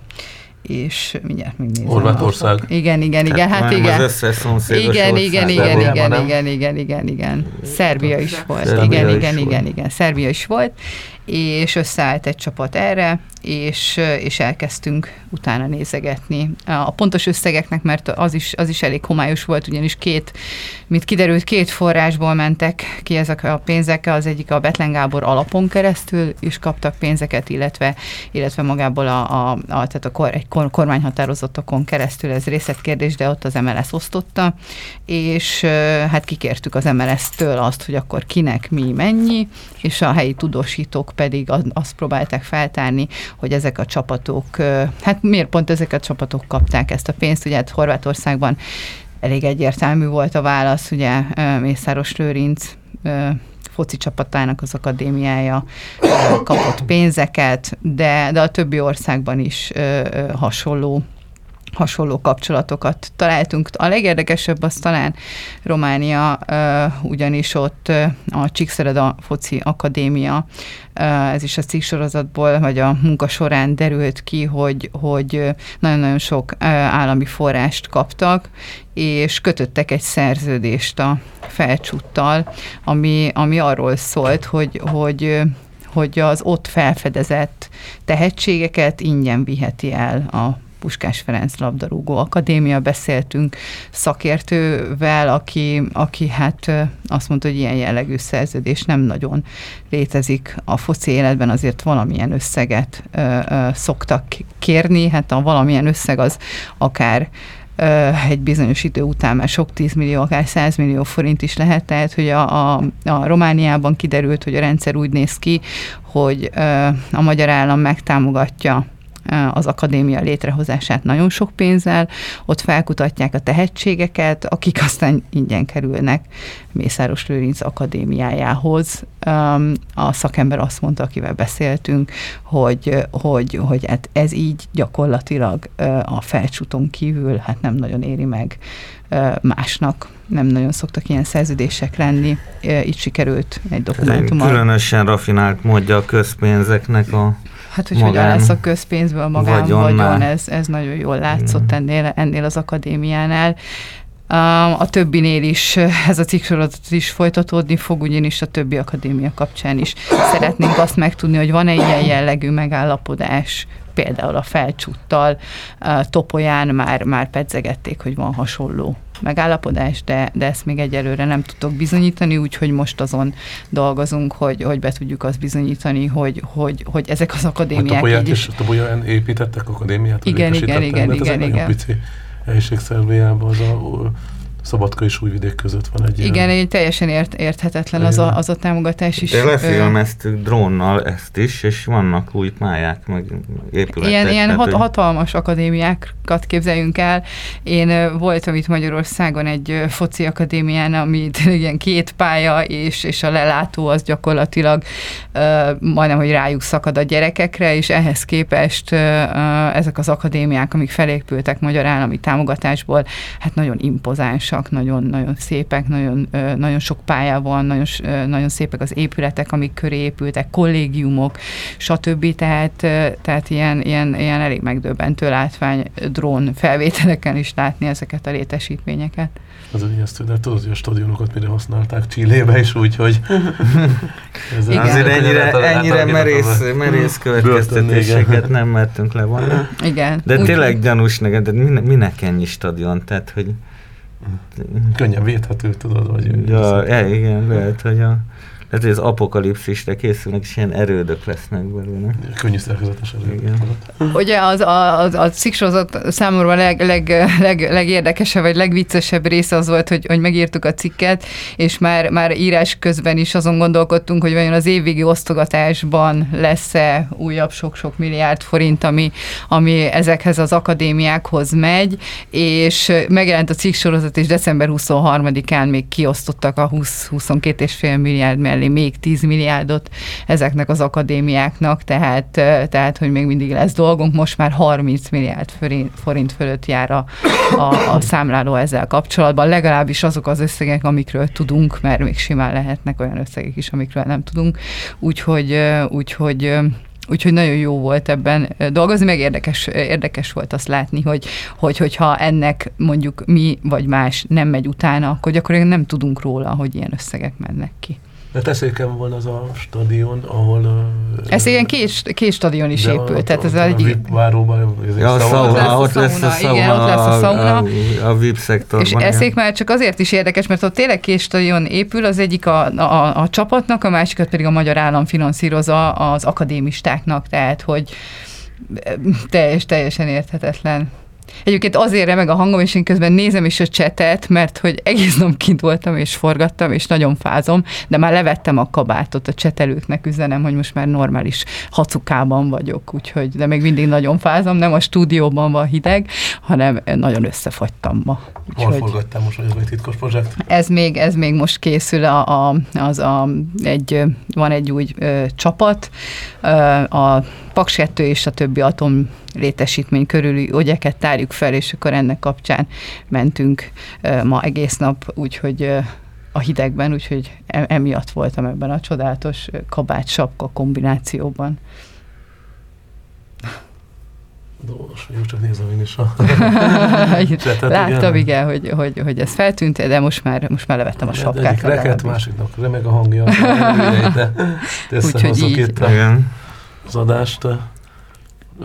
és mindjárt megnézem. Horvátország. Igen, igen, igen, hát, hát igen. Az összes szomszédos igen, igen, igen, igen, igen, igen, igen, igen, igen. Szerbia is volt. Igen, igen, igen, igen. Szerbia is volt, és összeállt egy csapat erre, és, és elkezdtünk utána nézegetni. A pontos összegeknek, mert az is, az is elég homályos volt, ugyanis két, mint kiderült, két forrásból mentek ki ezek a pénzek, az egyik a Betlen Gábor alapon keresztül is kaptak pénzeket, illetve, illetve magából a, a, a, tehát a kor, egy kormányhatározatokon keresztül, ez részletkérdés, de ott az MLS osztotta, és hát kikértük az MLS-től azt, hogy akkor kinek mi mennyi, és a helyi tudósítók pedig azt próbálták feltárni, hogy ezek a csapatok, hát miért pont ezek a csapatok kapták ezt a pénzt, ugye hát Horvátországban elég egyértelmű volt a válasz, ugye Mészáros Lőrinc foci csapatának az akadémiája kapott pénzeket, de, de a többi országban is hasonló hasonló kapcsolatokat találtunk. A legérdekesebb az talán Románia, ugyanis ott a Csíkszereda Foci Akadémia, ez is a cikksorozatból, vagy a munka során derült ki, hogy, hogy nagyon-nagyon sok állami forrást kaptak, és kötöttek egy szerződést a felcsúttal, ami, ami arról szólt, hogy, hogy hogy az ott felfedezett tehetségeket ingyen viheti el a Puskás Ferenc labdarúgó akadémia, beszéltünk szakértővel, aki, aki hát azt mondta, hogy ilyen jellegű szerződés nem nagyon létezik a foci életben, azért valamilyen összeget ö, ö, szoktak kérni, hát a valamilyen összeg az akár egy bizonyos idő után már sok tízmillió, akár százmillió forint is lehet, tehát hogy a, a, a Romániában kiderült, hogy a rendszer úgy néz ki, hogy a magyar állam megtámogatja az akadémia létrehozását nagyon sok pénzzel, ott felkutatják a tehetségeket, akik aztán ingyen kerülnek Mészáros Lőrinc akadémiájához. A szakember azt mondta, akivel beszéltünk, hogy, hogy, hogy hát ez így gyakorlatilag a felcsúton kívül hát nem nagyon éri meg másnak. Nem nagyon szoktak ilyen szerződések lenni. Így sikerült egy dokumentumot. Különösen rafinált módja a közpénzeknek a Hát, hogy hogyan lesz a közpénz pénzből magánvagyon, ez, ez nagyon jól látszott ennél, ennél az akadémiánál. A többinél is ez a cikksorozat is folytatódni fog, ugyanis a többi akadémia kapcsán is szeretnénk azt megtudni, hogy van-e ilyen jellegű megállapodás például a felcsúttal, Topolyán már, már pedzegették, hogy van hasonló megállapodás, de, de ezt még egyelőre nem tudtok bizonyítani, úgyhogy most azon dolgozunk, hogy, hogy be tudjuk azt bizonyítani, hogy, hogy, hogy ezek az akadémiák... A Topolyán is, Topolyán építettek akadémiát? Igen, igen, igen, igen, igen. Pici helység Szerbiában az a Szabadka és Újvidék között van egy Igen, ilyen... teljesen ért, érthetetlen az a, az a támogatás is. De lefilmeztük drónnal ezt is, és vannak új pályák, meg épületek. Ilyen, ilyen hat, hatalmas akadémiákat képzeljünk el. Én voltam itt Magyarországon egy foci akadémián, ami ilyen két pálya, és, és a lelátó az gyakorlatilag uh, majdnem, hogy rájuk szakad a gyerekekre, és ehhez képest uh, ezek az akadémiák, amik felépültek magyar állami támogatásból, hát nagyon impozáns magasak, nagyon, nagyon szépek, nagyon, nagyon sok pálya van, nagyon, nagyon szépek az épületek, amik köré épültek, kollégiumok, stb. Tehát, tehát ilyen, ilyen, ilyen elég megdöbbentő látvány drón felvételeken is látni ezeket a létesítményeket. Az ijesztő, de tudod, hogy a stadionokat mire használták Csillébe is, úgyhogy... Azért ennyire, ennyire merész, merész következtetéseket nem mertünk levonni. Igen. De tényleg gyanús neked, de minek ennyi stadion? Tehát, hogy Könnyen védhető, tudod, vagy... Ja, e, igen, lehet, hogy a lehet, hogy az apokalipszisre készülnek, és ilyen erődök lesznek belőle. Könnyű szerkezetes erődök. Ugye az, a, az, a cikksorozat számomra a leg, leg, leg, legérdekesebb, vagy legviccesebb része az volt, hogy, hogy megírtuk a cikket, és már, már írás közben is azon gondolkodtunk, hogy vajon az évvégi osztogatásban lesz-e újabb sok-sok milliárd forint, ami, ami ezekhez az akadémiákhoz megy, és megjelent a cikksorozat, és december 23-án még kiosztottak a 20-22,5 milliárd mellé mellé még 10 milliárdot ezeknek az akadémiáknak, tehát, tehát hogy még mindig lesz dolgunk, most már 30 milliárd forint fölött jár a, a, a számláló ezzel kapcsolatban, legalábbis azok az összegek, amikről tudunk, mert még simán lehetnek olyan összegek is, amikről nem tudunk, úgyhogy, úgyhogy Úgyhogy nagyon jó volt ebben dolgozni, meg érdekes, érdekes volt azt látni, hogy, hogy hogyha ennek mondjuk mi vagy más nem megy utána, akkor gyakorlatilag nem tudunk róla, hogy ilyen összegek mennek ki. De teszéken volna az a stadion, ahol... Ez ilyen két, két stadion is épült, a, tehát ez a, egy... VIP váróban, ja, a sauna, ott lesz a sauna, igen, ott lesz a sauna. A, a VIP szektorban. És eszék már csak azért is érdekes, mert ott tényleg két stadion épül, az egyik a, a, a csapatnak, a másikat pedig a magyar állam finanszírozza az akadémistáknak, tehát hogy teljes, teljesen érthetetlen. Egyébként azért remeg a hangom, és én közben nézem is a csetet, mert hogy egész nap kint voltam, és forgattam, és nagyon fázom, de már levettem a kabátot a csetelőknek, üzenem, hogy most már normális hacukában vagyok, úgyhogy, de még mindig nagyon fázom, nem a stúdióban van hideg, hanem nagyon összefagytam ma. Úgyhogy Hol forgattam most, hogy ez egy titkos projekt? Ez még, ez még most készül, a, a, az a, egy, van egy új ö, csapat, ö, a Paks 2 és a többi atom létesítmény körüli ügyeket tárjuk fel, és akkor ennek kapcsán mentünk ma egész nap, úgyhogy a hidegben, úgyhogy e, emiatt voltam ebben a csodálatos kabát-sapka kombinációban. Dolgos vagyok, csak nézem én is a csetet, Láttam, igen, igen hogy, hogy, hogy ez feltűnt, de most már, most már levettem a sapkát. Egyik reket, másiknak remeg a hangja, Úgyhogy így. Itt az adást.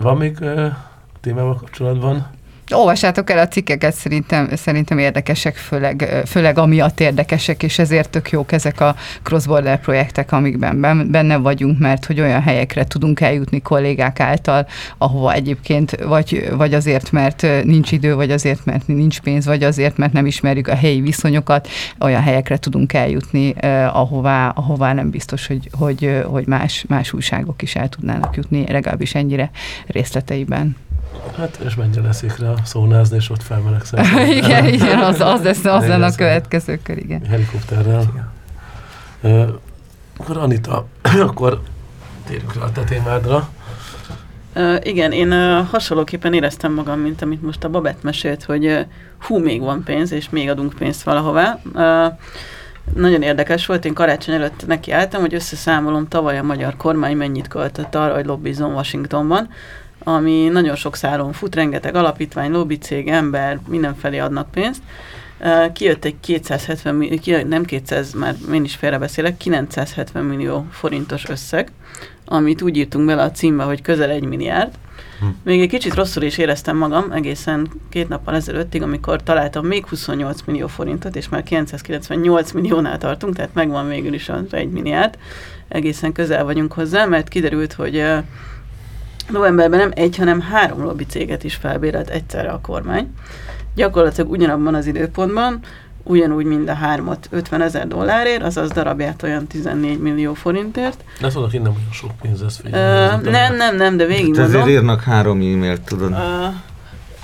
Van még uh, témával kapcsolatban? Olvassátok el a cikkeket, szerintem, szerintem érdekesek, főleg, főleg amiatt érdekesek, és ezért tök jók ezek a cross-border projektek, amikben benne vagyunk, mert hogy olyan helyekre tudunk eljutni kollégák által, ahova egyébként vagy, vagy azért, mert nincs idő, vagy azért, mert nincs pénz, vagy azért, mert nem ismerjük a helyi viszonyokat, olyan helyekre tudunk eljutni, ahová, ahová nem biztos, hogy, hogy, hogy más, más újságok is el tudnának jutni, legalábbis ennyire részleteiben. Hát, és menjen leszékre szónázni, és ott felmelegszel. igen, igen, az, az lesz, az lenne a következő kör, igen. Helikopterrel. Uh, akkor Anita, akkor térjünk rá a te témádra. Uh, igen, én uh, hasonlóképpen éreztem magam, mint amit most a Babett mesélt, hogy uh, hú, még van pénz, és még adunk pénzt valahová. Uh, nagyon érdekes volt, én karácsony előtt nekiálltam, hogy összeszámolom tavaly a magyar kormány mennyit költött arra, hogy lobbizom Washingtonban ami nagyon sok száron fut, rengeteg alapítvány, lobbicég, ember, mindenfelé adnak pénzt. Kijött egy 270 millió, nem 200, már én is félrebeszélek, 970 millió forintos összeg, amit úgy írtunk bele a címbe, hogy közel egy milliárd. Hm. Még egy kicsit rosszul is éreztem magam egészen két nappal ezelőttig, amikor találtam még 28 millió forintot, és már 998 milliónál tartunk, tehát megvan végül is az egy milliárd. Egészen közel vagyunk hozzá, mert kiderült, hogy novemberben nem egy, hanem három lobby céget is felbérelt egyszerre a kormány. Gyakorlatilag ugyanabban az időpontban, ugyanúgy mind a hármat 50 ezer dollárért, azaz darabját olyan 14 millió forintért. De hogy nem olyan sok pénz ez. Uh, nem, nem, nem, de végig hát Ezért írnak három e-mailt, tudod. Uh,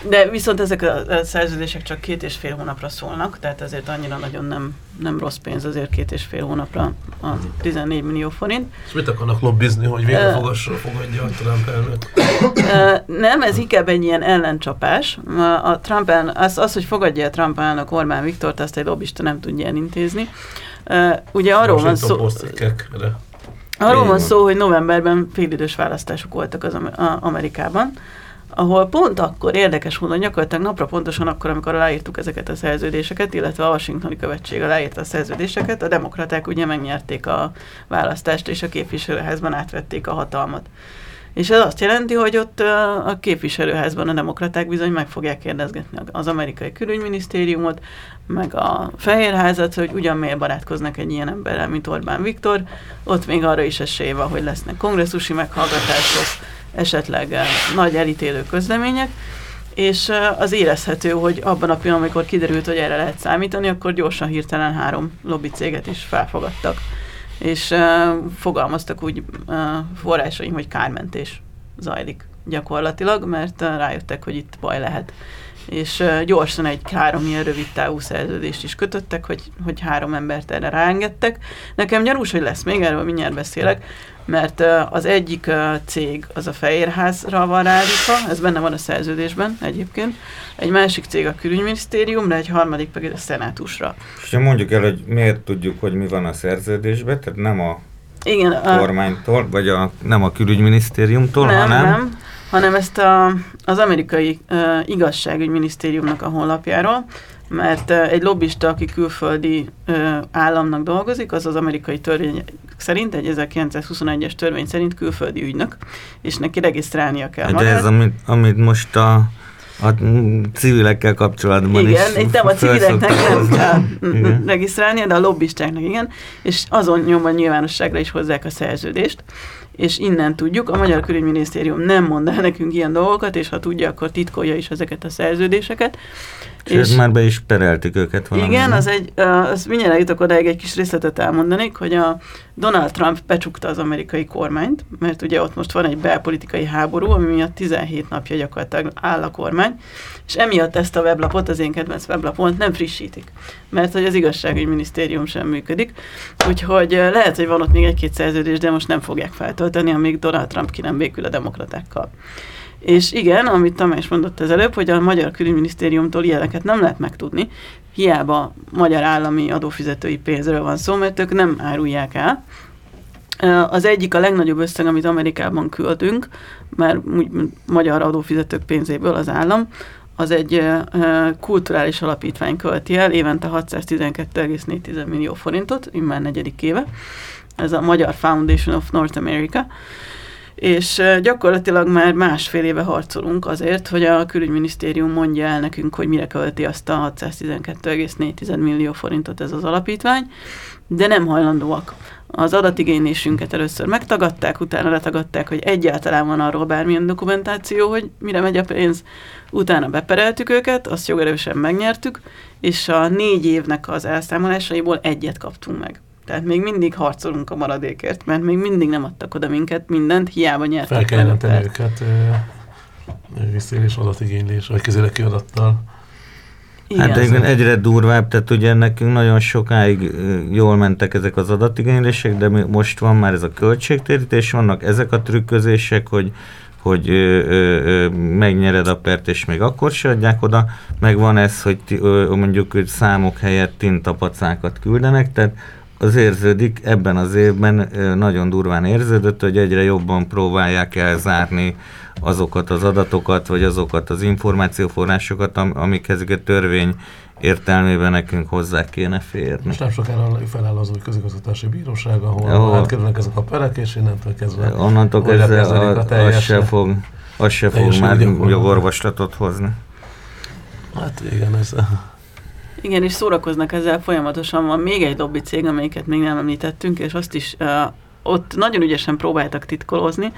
de viszont ezek a szerződések csak két és fél hónapra szólnak, tehát ezért annyira nagyon nem, nem rossz pénz azért két és fél hónapra a 14 millió forint. És mit akarnak lobbizni, hogy végre uh, fogadja a Trump elnök? Uh, nem, ez inkább egy ilyen ellencsapás. A Trump elnök, az, az, hogy fogadja a Trump elnök Orbán Viktort, azt egy lobbista nem tudja elintézni. Uh, ugye arról van szó... Arról van szó, hogy novemberben félidős választások voltak az Amerikában, ahol pont akkor érdekes módon gyakorlatilag napra pontosan akkor, amikor aláírtuk ezeket a szerződéseket, illetve a Washingtoni Követség aláírta a szerződéseket, a demokraták ugye megnyerték a választást, és a képviselőházban átvették a hatalmat. És ez azt jelenti, hogy ott a képviselőházban a demokraták bizony meg fogják kérdezgetni az amerikai külügyminisztériumot, meg a Fehérházat, hogy ugyan miért barátkoznak egy ilyen emberrel, mint Orbán Viktor. Ott még arra is esély van, hogy lesznek kongresszusi meghallgatások, esetleg eh, nagy elítélő közlemények, és eh, az érezhető, hogy abban a pillanatban, amikor kiderült, hogy erre lehet számítani, akkor gyorsan hirtelen három lobby céget is felfogadtak. És uh, fogalmaztak úgy uh, forrásaim, hogy kármentés zajlik gyakorlatilag, mert rájöttek, hogy itt baj lehet. És gyorsan egy három ilyen rövid távú szerződést is kötöttek, hogy, hogy három embert erre ráengedtek. Nekem gyanús, hogy lesz még, erről mindjárt beszélek, mert az egyik cég az a Fehérházra van ráállítva, ez benne van a szerződésben egyébként, egy másik cég a külügyminisztériumra, egy harmadik pedig a szenátusra. És mondjuk el, hogy miért tudjuk, hogy mi van a szerződésben, tehát nem a igen, a kormánytól, vagy a, nem a külügyminisztériumtól, nem, hanem... Nem, hanem ezt a, az amerikai uh, igazságügyminisztériumnak a honlapjáról, mert egy lobbista, aki külföldi ö, államnak dolgozik, az az amerikai törvény szerint, egy 1921-es törvény szerint külföldi ügynök, és neki regisztrálnia kell De magát. ez, amit, amit most a a civilekkel kapcsolatban igen, is. Igen, nem a civileknek nem kell igen. regisztrálnia, de a lobbistáknak igen, és azon nyomban nyilvánosságra is hozzák a szerződést és innen tudjuk, a Magyar Külügyminisztérium nem mond el nekünk ilyen dolgokat, és ha tudja, akkor titkolja is ezeket a szerződéseket. És, és már be is pereltük őket valami. Igen, az egy, az mindjárt jutok odáig egy kis részletet elmondanék, hogy a Donald Trump becsukta az amerikai kormányt, mert ugye ott most van egy belpolitikai háború, ami miatt 17 napja gyakorlatilag áll a kormány, és emiatt ezt a weblapot, az én kedvenc weblapot nem frissítik, mert hogy az igazságügyminisztérium sem működik, úgyhogy lehet, hogy van ott még egy-két szerződés, de most nem fogják feltölteni, amíg Donald Trump ki nem békül a demokratákkal. És igen, amit Tamás mondott az előbb, hogy a Magyar Külügyminisztériumtól ilyeneket nem lehet megtudni, hiába magyar állami adófizetői pénzről van szó, mert ők nem árulják el. Az egyik a legnagyobb összeg, amit Amerikában küldünk, mert magyar adófizetők pénzéből az állam, az egy kulturális alapítvány költi el, évente 612,4 millió forintot, immár negyedik éve. Ez a Magyar Foundation of North America és gyakorlatilag már másfél éve harcolunk azért, hogy a külügyminisztérium mondja el nekünk, hogy mire költi azt a 612,4 millió forintot ez az alapítvány, de nem hajlandóak. Az adatigénylésünket először megtagadták, utána letagadták, hogy egyáltalán van arról bármilyen dokumentáció, hogy mire megy a pénz. Utána bepereltük őket, azt jogerősen megnyertük, és a négy évnek az elszámolásaiból egyet kaptunk meg. Tehát még mindig harcolunk a maradékért, mert még mindig nem adtak oda minket mindent, hiába nyertek. Fel kell jelenteni őket visszaélés adatigénylés, vagy közéleki adattal. Igen. Hát de egyre durvább, tehát ugye nekünk nagyon sokáig jól mentek ezek az adatigénylések, de most van már ez a költségtérítés, vannak ezek a trükközések, hogy hogy ö, ö, ö, megnyered a pert, és még akkor se adják oda, meg van ez, hogy ö, mondjuk hogy számok helyett tintapacákat küldenek, tehát az érződik, ebben az évben nagyon durván érződött, hogy egyre jobban próbálják elzárni azokat az adatokat, vagy azokat az információforrásokat, amik ezeket törvény értelmében nekünk hozzá kéne férni. Most nem sokára feláll az új közigazgatási bíróság, ahol oh. átkerülnek ezek a perek, és innentől kezdve onnantól kezdve a, a az se fog, az se fog már jogorvoslatot hozni. Hát igen, ez... Igen, és szórakoznak ezzel folyamatosan. Van még egy lobby cég, amelyiket még nem említettünk, és azt is ott nagyon ügyesen próbáltak titkolozni.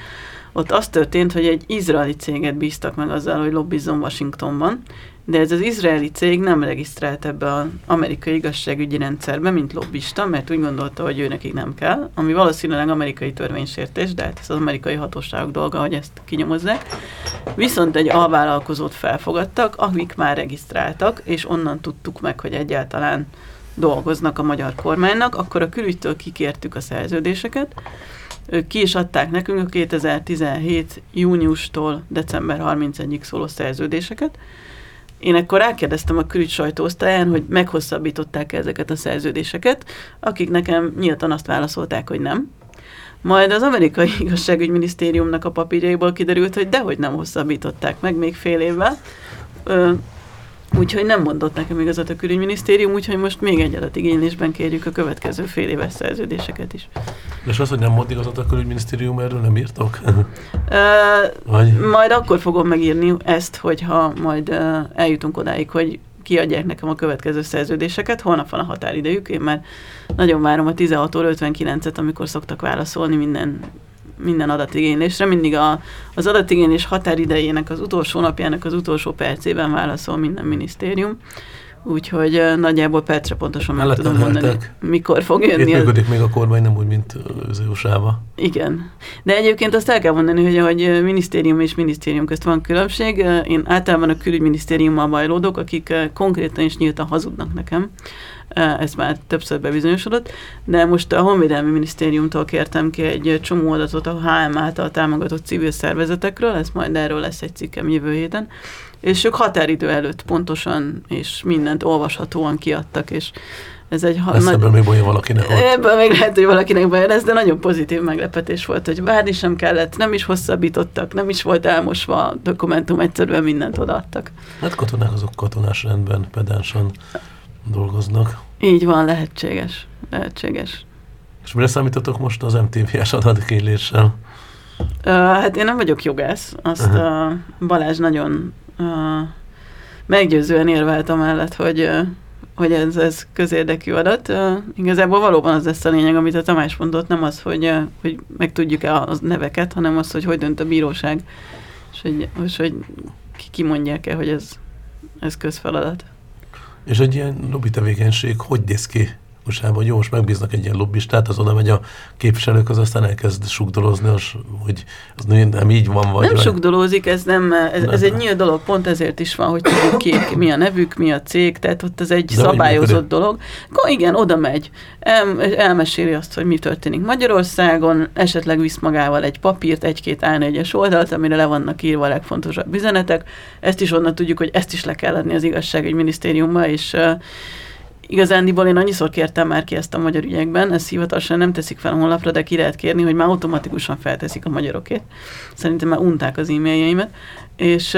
Ott az történt, hogy egy izraeli céget bíztak meg azzal, hogy lobbizzon Washingtonban, de ez az izraeli cég nem regisztrált ebbe az amerikai igazságügyi rendszerbe, mint lobbista, mert úgy gondolta, hogy ő nekik nem kell, ami valószínűleg amerikai törvénysértés, de hát ez az amerikai hatóságok dolga, hogy ezt kinyomozzák. Viszont egy alvállalkozót felfogadtak, akik már regisztráltak, és onnan tudtuk meg, hogy egyáltalán dolgoznak a magyar kormánynak, akkor a külügytől kikértük a szerződéseket, ők ki is adták nekünk a 2017. júniustól december 31-ig szóló szerződéseket, én akkor rákérdeztem a külügy sajtóosztályán, hogy meghosszabbították ezeket a szerződéseket, akik nekem nyíltan azt válaszolták, hogy nem. Majd az amerikai igazságügyminisztériumnak a papírjaiból kiderült, hogy dehogy nem hosszabbították meg még fél évvel. Úgyhogy nem mondott nekem igazat a külügyminisztérium, úgyhogy most még egy adatigénylésben kérjük a következő fél éves szerződéseket is. És az, hogy nem mond igazat a külügyminisztérium, erről nem írtok? Vagy? Majd akkor fogom megírni ezt, hogyha majd eljutunk odáig, hogy kiadják nekem a következő szerződéseket. Holnap van a határidejük, én már nagyon várom a 16 óra 59-et, amikor szoktak válaszolni minden minden adatigénylésre, mindig a, az adatigénylés határidejének az utolsó napjának az utolsó percében válaszol minden minisztérium. Úgyhogy nagyjából percre pontosan meg tudom mondani, mikor fog jönni. Itt működik még a kormány, nem úgy, mint az usa Igen. De egyébként azt el kell mondani, hogy ahogy minisztérium és minisztérium közt van különbség, én általában a külügyminisztériummal bajlódok, akik konkrétan is nyíltan hazudnak nekem ez már többször bebizonyosodott, de most a Honvédelmi Minisztériumtól kértem ki egy csomó adatot a HM által támogatott civil szervezetekről, ez majd erről lesz egy cikkem jövő héten, és ők határidő előtt pontosan és mindent olvashatóan kiadtak, és ez egy... Ha, nagy... ebből még baj valakinek volt. Ebből még lehet, hogy valakinek baj lesz, de nagyon pozitív meglepetés volt, hogy várni sem kellett, nem is hosszabbítottak, nem is volt elmosva a dokumentum, egyszerűen mindent odaadtak. Hát katonák azok katonás rendben, pedánsan dolgoznak. Így van, lehetséges. Lehetséges. És mire számítotok most az MTV-es adatikényléssel? Uh, hát én nem vagyok jogász. Azt uh-huh. uh, Balázs nagyon uh, meggyőzően érvelt amellett, hogy, uh, hogy ez, ez közérdekű adat. Uh, igazából valóban az lesz a lényeg, amit a Tamás mondott, nem az, hogy, uh, hogy megtudjuk-e a neveket, hanem az, hogy hogy dönt a bíróság, és hogy, és hogy kimondják-e, hogy ez, ez közfeladat. És egy ilyen lobby tevékenység hogy néz ki USA-ban, hogy jó, most megbíznak egy ilyen lobbistát, az oda megy a képviselők, az aztán elkezd sugdolozni, az, hogy az nem így van, vagy... Nem vagy... sugdolózik, ez nem, ez, ez egy nyílt dolog, pont ezért is van, hogy tudjuk ki, mi a nevük, mi a cég, tehát ott ez egy De szabályozott dolog. Akkor igen, oda megy, el, elmeséli azt, hogy mi történik Magyarországon, esetleg visz magával egy papírt, egy-két A4-es oldalt, amire le vannak írva a legfontosabb üzenetek. Ezt is onnan tudjuk, hogy ezt is le kell adni az igazságügyminisztériumba, és Igazándiból én annyiszor kértem már ki ezt a magyar ügyekben, ezt hivatalosan nem teszik fel a honlapra, de ki lehet kérni, hogy már automatikusan felteszik a magyarokét. Szerintem már unták az e-mailjeimet. És,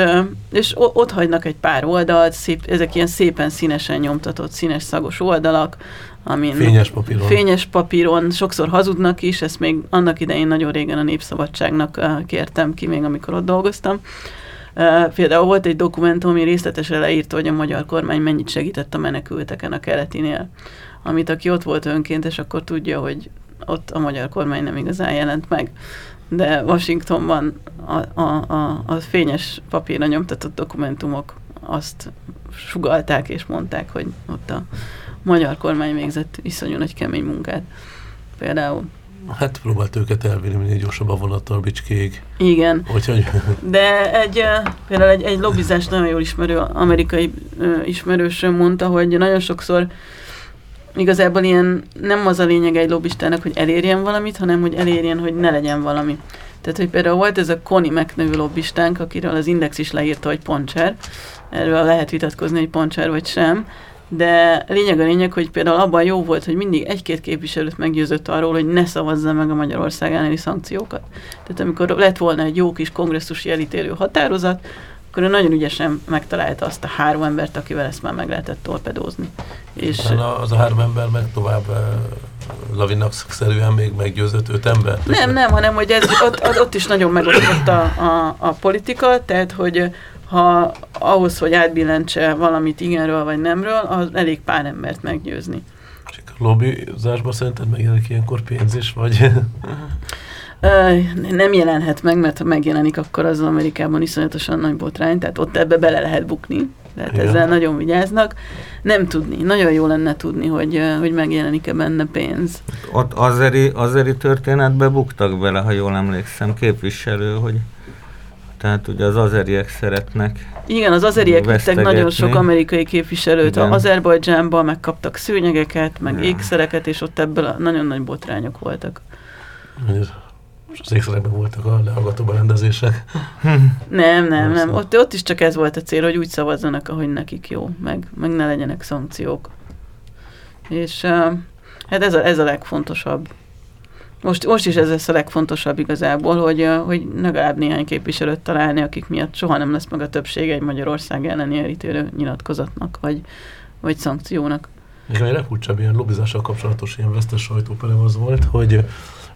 és ott hagynak egy pár oldalt, szép, ezek ilyen szépen színesen nyomtatott, színes szagos oldalak, amin fényes papíron. fényes papíron, sokszor hazudnak is, ezt még annak idején nagyon régen a Népszabadságnak kértem ki, még amikor ott dolgoztam, Például volt egy dokumentum, ami részletesen leírta, hogy a magyar kormány mennyit segített a menekülteken a keletinél. Amit aki ott volt önkéntes, akkor tudja, hogy ott a magyar kormány nem igazán jelent meg. De Washingtonban a, a, a, a fényes papírra nyomtatott dokumentumok azt sugalták és mondták, hogy ott a magyar kormány végzett iszonyú nagy kemény munkát. Például Hát próbált őket elvinni minél gyorsabb a vonattal Bicskéig. Igen. Úgyhogy... De egy, például egy, egy lobbizás nagyon jól ismerő amerikai ismerősöm mondta, hogy nagyon sokszor igazából ilyen nem az a lényeg egy lobbistának, hogy elérjen valamit, hanem hogy elérjen, hogy ne legyen valami. Tehát, hogy például volt ez a Connie Mac nevű lobbistánk, akiről az Index is leírta, hogy poncser. Erről lehet vitatkozni, hogy poncser vagy sem de lényeg a lényeg, hogy például abban jó volt, hogy mindig egy-két képviselőt meggyőzött arról, hogy ne szavazza meg a Magyarország elleni szankciókat. Tehát amikor lett volna egy jó kis kongresszusi elítélő határozat, akkor ő nagyon ügyesen megtalálta azt a három embert, akivel ezt már meg lehetett torpedózni. És az a három ember meg tovább lavinak szerűen még meggyőzött öt ember? Nem, nem, hanem hogy ez, ott, ott is nagyon megosztott a, a, a politika, tehát hogy ha ahhoz, hogy átbillentse valamit igenről vagy nemről, az elég pár embert meggyőzni. És a lobbizásban szerinted megjelenik ilyenkor pénz is, vagy? nem jelenhet meg, mert ha megjelenik, akkor az Amerikában iszonyatosan nagy botrány, tehát ott ebbe bele lehet bukni. Tehát Igen. ezzel nagyon vigyáznak. Nem tudni, nagyon jó lenne tudni, hogy, hogy megjelenik-e benne pénz. Ott azeri, azeri történetbe buktak bele, ha jól emlékszem, képviselő, hogy tehát ugye az azeriek szeretnek Igen, az azeriek vittek nagyon sok amerikai képviselőt Igen. Azerbajdzsánba, megkaptak szőnyegeket, meg Igen. ékszereket, és ott ebből nagyon nagy botrányok voltak. És az ékszerekben voltak a lehallgató berendezések. nem, nem, nem. Ott, ott is csak ez volt a cél, hogy úgy szavazzanak, ahogy nekik jó, meg, meg ne legyenek szankciók. És uh, hát ez a, ez a legfontosabb. Most, most is ez lesz a legfontosabb igazából, hogy, hogy legalább néhány képviselőt találni, akik miatt soha nem lesz meg a többsége egy Magyarország elleni elítélő nyilatkozatnak, vagy, vagy szankciónak. Még a legfurcsább ilyen lobbizással kapcsolatos ilyen vesztes sajtóperem az volt, hogy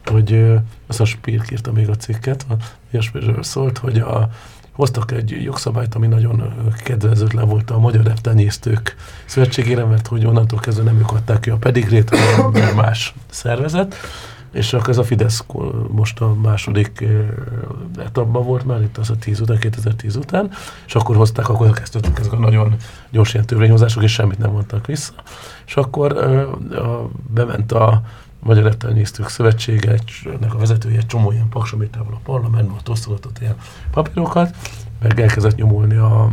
hogy az a Spirk írta még a cikket, ilyesmiről szólt, hogy a, hoztak egy jogszabályt, ami nagyon kedvezőtlen volt a magyar reptenyésztők szövetségére, mert hogy onnantól kezdve nem ők adták ki a pedigrét, hanem más szervezet, és akkor ez a Fidesz most a második etapban volt már, itt az a 10 után, 2010 után, és akkor hozták, akkor kezdődtek ezek a nagyon gyors ilyen törvényhozások, és semmit nem mondtak vissza. És akkor a, bement a Magyar Reptenyésztők Szövetsége, ennek a vezetője egy csomó ilyen paksamétával a parlamentben, ott osztogatott ilyen papírokat, meg elkezdett nyomulni a,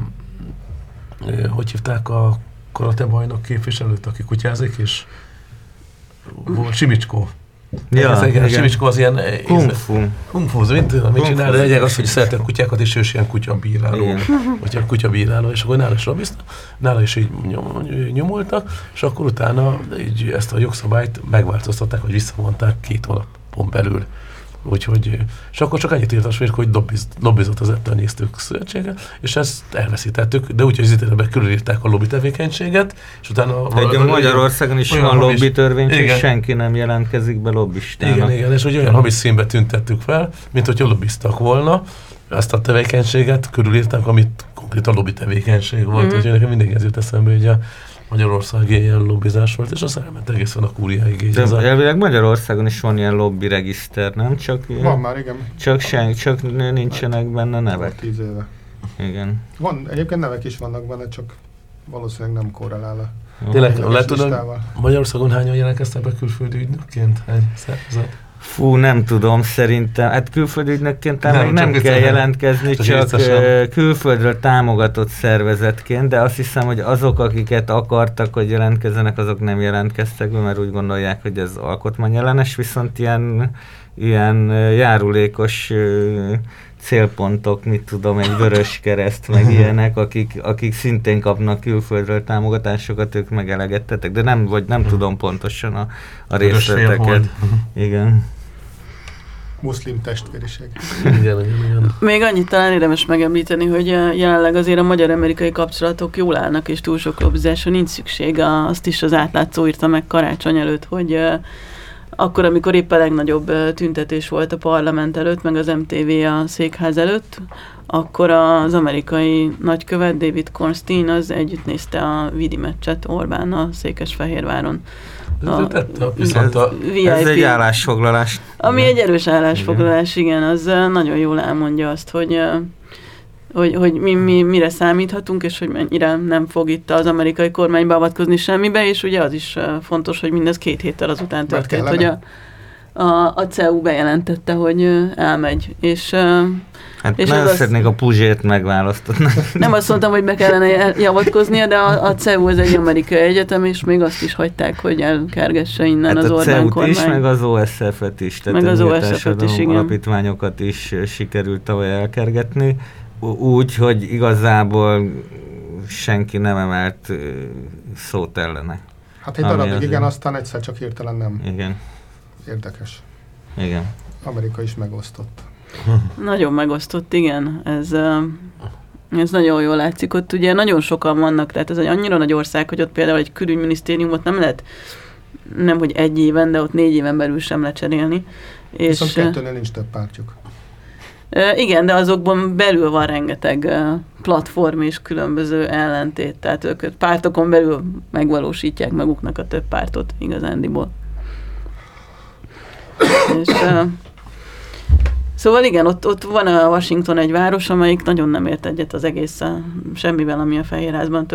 hogy hívták a karate bajnok képviselőt, aki kutyázik, és volt Simicskó Ja, ez igen. Simicskó az ilyen... Eh, kung fu. Kung fu, mit tudom, mit csinál, de legyek az, hogy szeretem kutyákat, és ő is ilyen kutyabíráló. Vagy a kutyabíráló, és akkor nála is rabizta, nála is így nyom, nyomultak, és akkor utána így ezt a jogszabályt megváltoztatták, hogy visszavonták két hónapon belül. Úgyhogy, és akkor csak annyit írt a svéd, hogy lobbiz, lobbizott az Ettelnyésztők szövetsége, és ezt elveszítettük, de úgy, hogy az ítéletben körülírták a lobby tevékenységet, és utána... Egy Magyarországon is van lobby törvény, és senki nem jelentkezik be lobbistának. Igen, igen, és ugye olyan hamis színbe tüntettük fel, mint hogyha lobbiztak volna, azt a tevékenységet körülírták, amit konkrétan lobby tevékenység volt, mm-hmm. úgyhogy nekem mindig ez jut eszembe, hogy a Magyarország ilyen lobbizás volt, és aztán elment egészen a kúriáig. Így De a... elvileg Magyarországon is van ilyen lobby regiszter, nem? Csak van már, igen. Csak, sen, csak nincsenek benne nevek. Tíz éve. Igen. Van, egyébként nevek is vannak benne, csak valószínűleg nem korrelál a Tényleg, lehet tudod, Magyarországon hányan jelentkeztek be külföldi ügynökként? Hány szervezet? Fú, nem tudom, szerintem. Hát külföldi ügynökként nem, nem, nem kell jelentkezni, csak, csak külföldről támogatott szervezetként, de azt hiszem, hogy azok, akiket akartak, hogy jelentkezzenek, azok nem jelentkeztek mert úgy gondolják, hogy ez alkotmányellenes, viszont ilyen, ilyen járulékos célpontok, mit tudom, egy vörös kereszt, meg ilyenek, akik, akik szintén kapnak külföldről támogatásokat, ők megelegettetek, de nem, vagy nem tudom pontosan a, a részleteket. Igen muszlim testvériség. Igen, igen, igen. Még annyit talán érdemes megemlíteni, hogy jelenleg azért a magyar-amerikai kapcsolatok jól állnak, és túl sok lobbizásra nincs szükség. Azt is az átlátszó írta meg karácsony előtt, hogy akkor, amikor épp a legnagyobb tüntetés volt a parlament előtt, meg az MTV a székház előtt, akkor az amerikai nagykövet David Kornstein az együtt nézte a Vidi meccset Orbán Székesfehérváron. A, tette, viszont a, VIP, ez egy állásfoglalás. Ami egy erős állásfoglalás, igen az nagyon jól elmondja azt, hogy hogy, hogy mi, mi, mire számíthatunk, és hogy mennyire nem fog itt az amerikai kormány beavatkozni semmibe, és ugye az is fontos, hogy mindez két héttel azután történt, hogy a, a, a CEU bejelentette, hogy elmegy, és Hát és nagyon az szeretnék a Puzsét megválasztani. Nem azt mondtam, hogy be kellene javatkoznia, de a, a CEU az egy amerikai egyetem, és még azt is hagyták, hogy elkergesse innen hát az Orbán CEU kormány. is, meg az OSF-et is. Tehát meg az OSF-et is, igen. alapítványokat is sikerült tavaly elkergetni úgy, hogy igazából senki nem emelt szót ellene. Hát egy darabig igen, aztán egyszer csak hirtelen nem. Igen. Érdekes. Igen. Amerika is megosztott. Nagyon megosztott, igen. Ez, ez nagyon jól látszik. Ott ugye nagyon sokan vannak, tehát ez egy annyira nagy ország, hogy ott például egy külügyminisztériumot nem lehet nem hogy egy éven, de ott négy éven belül sem lecserélni. És Viszont kettőnél nincs több pártjuk. Igen, de azokban belül van rengeteg platform és különböző ellentét, tehát ők pártokon belül megvalósítják maguknak a több pártot igazándiból. és, Szóval igen, ott, ott van a Washington egy város, amelyik nagyon nem ért egyet az egész semmivel, ami a Fehérházban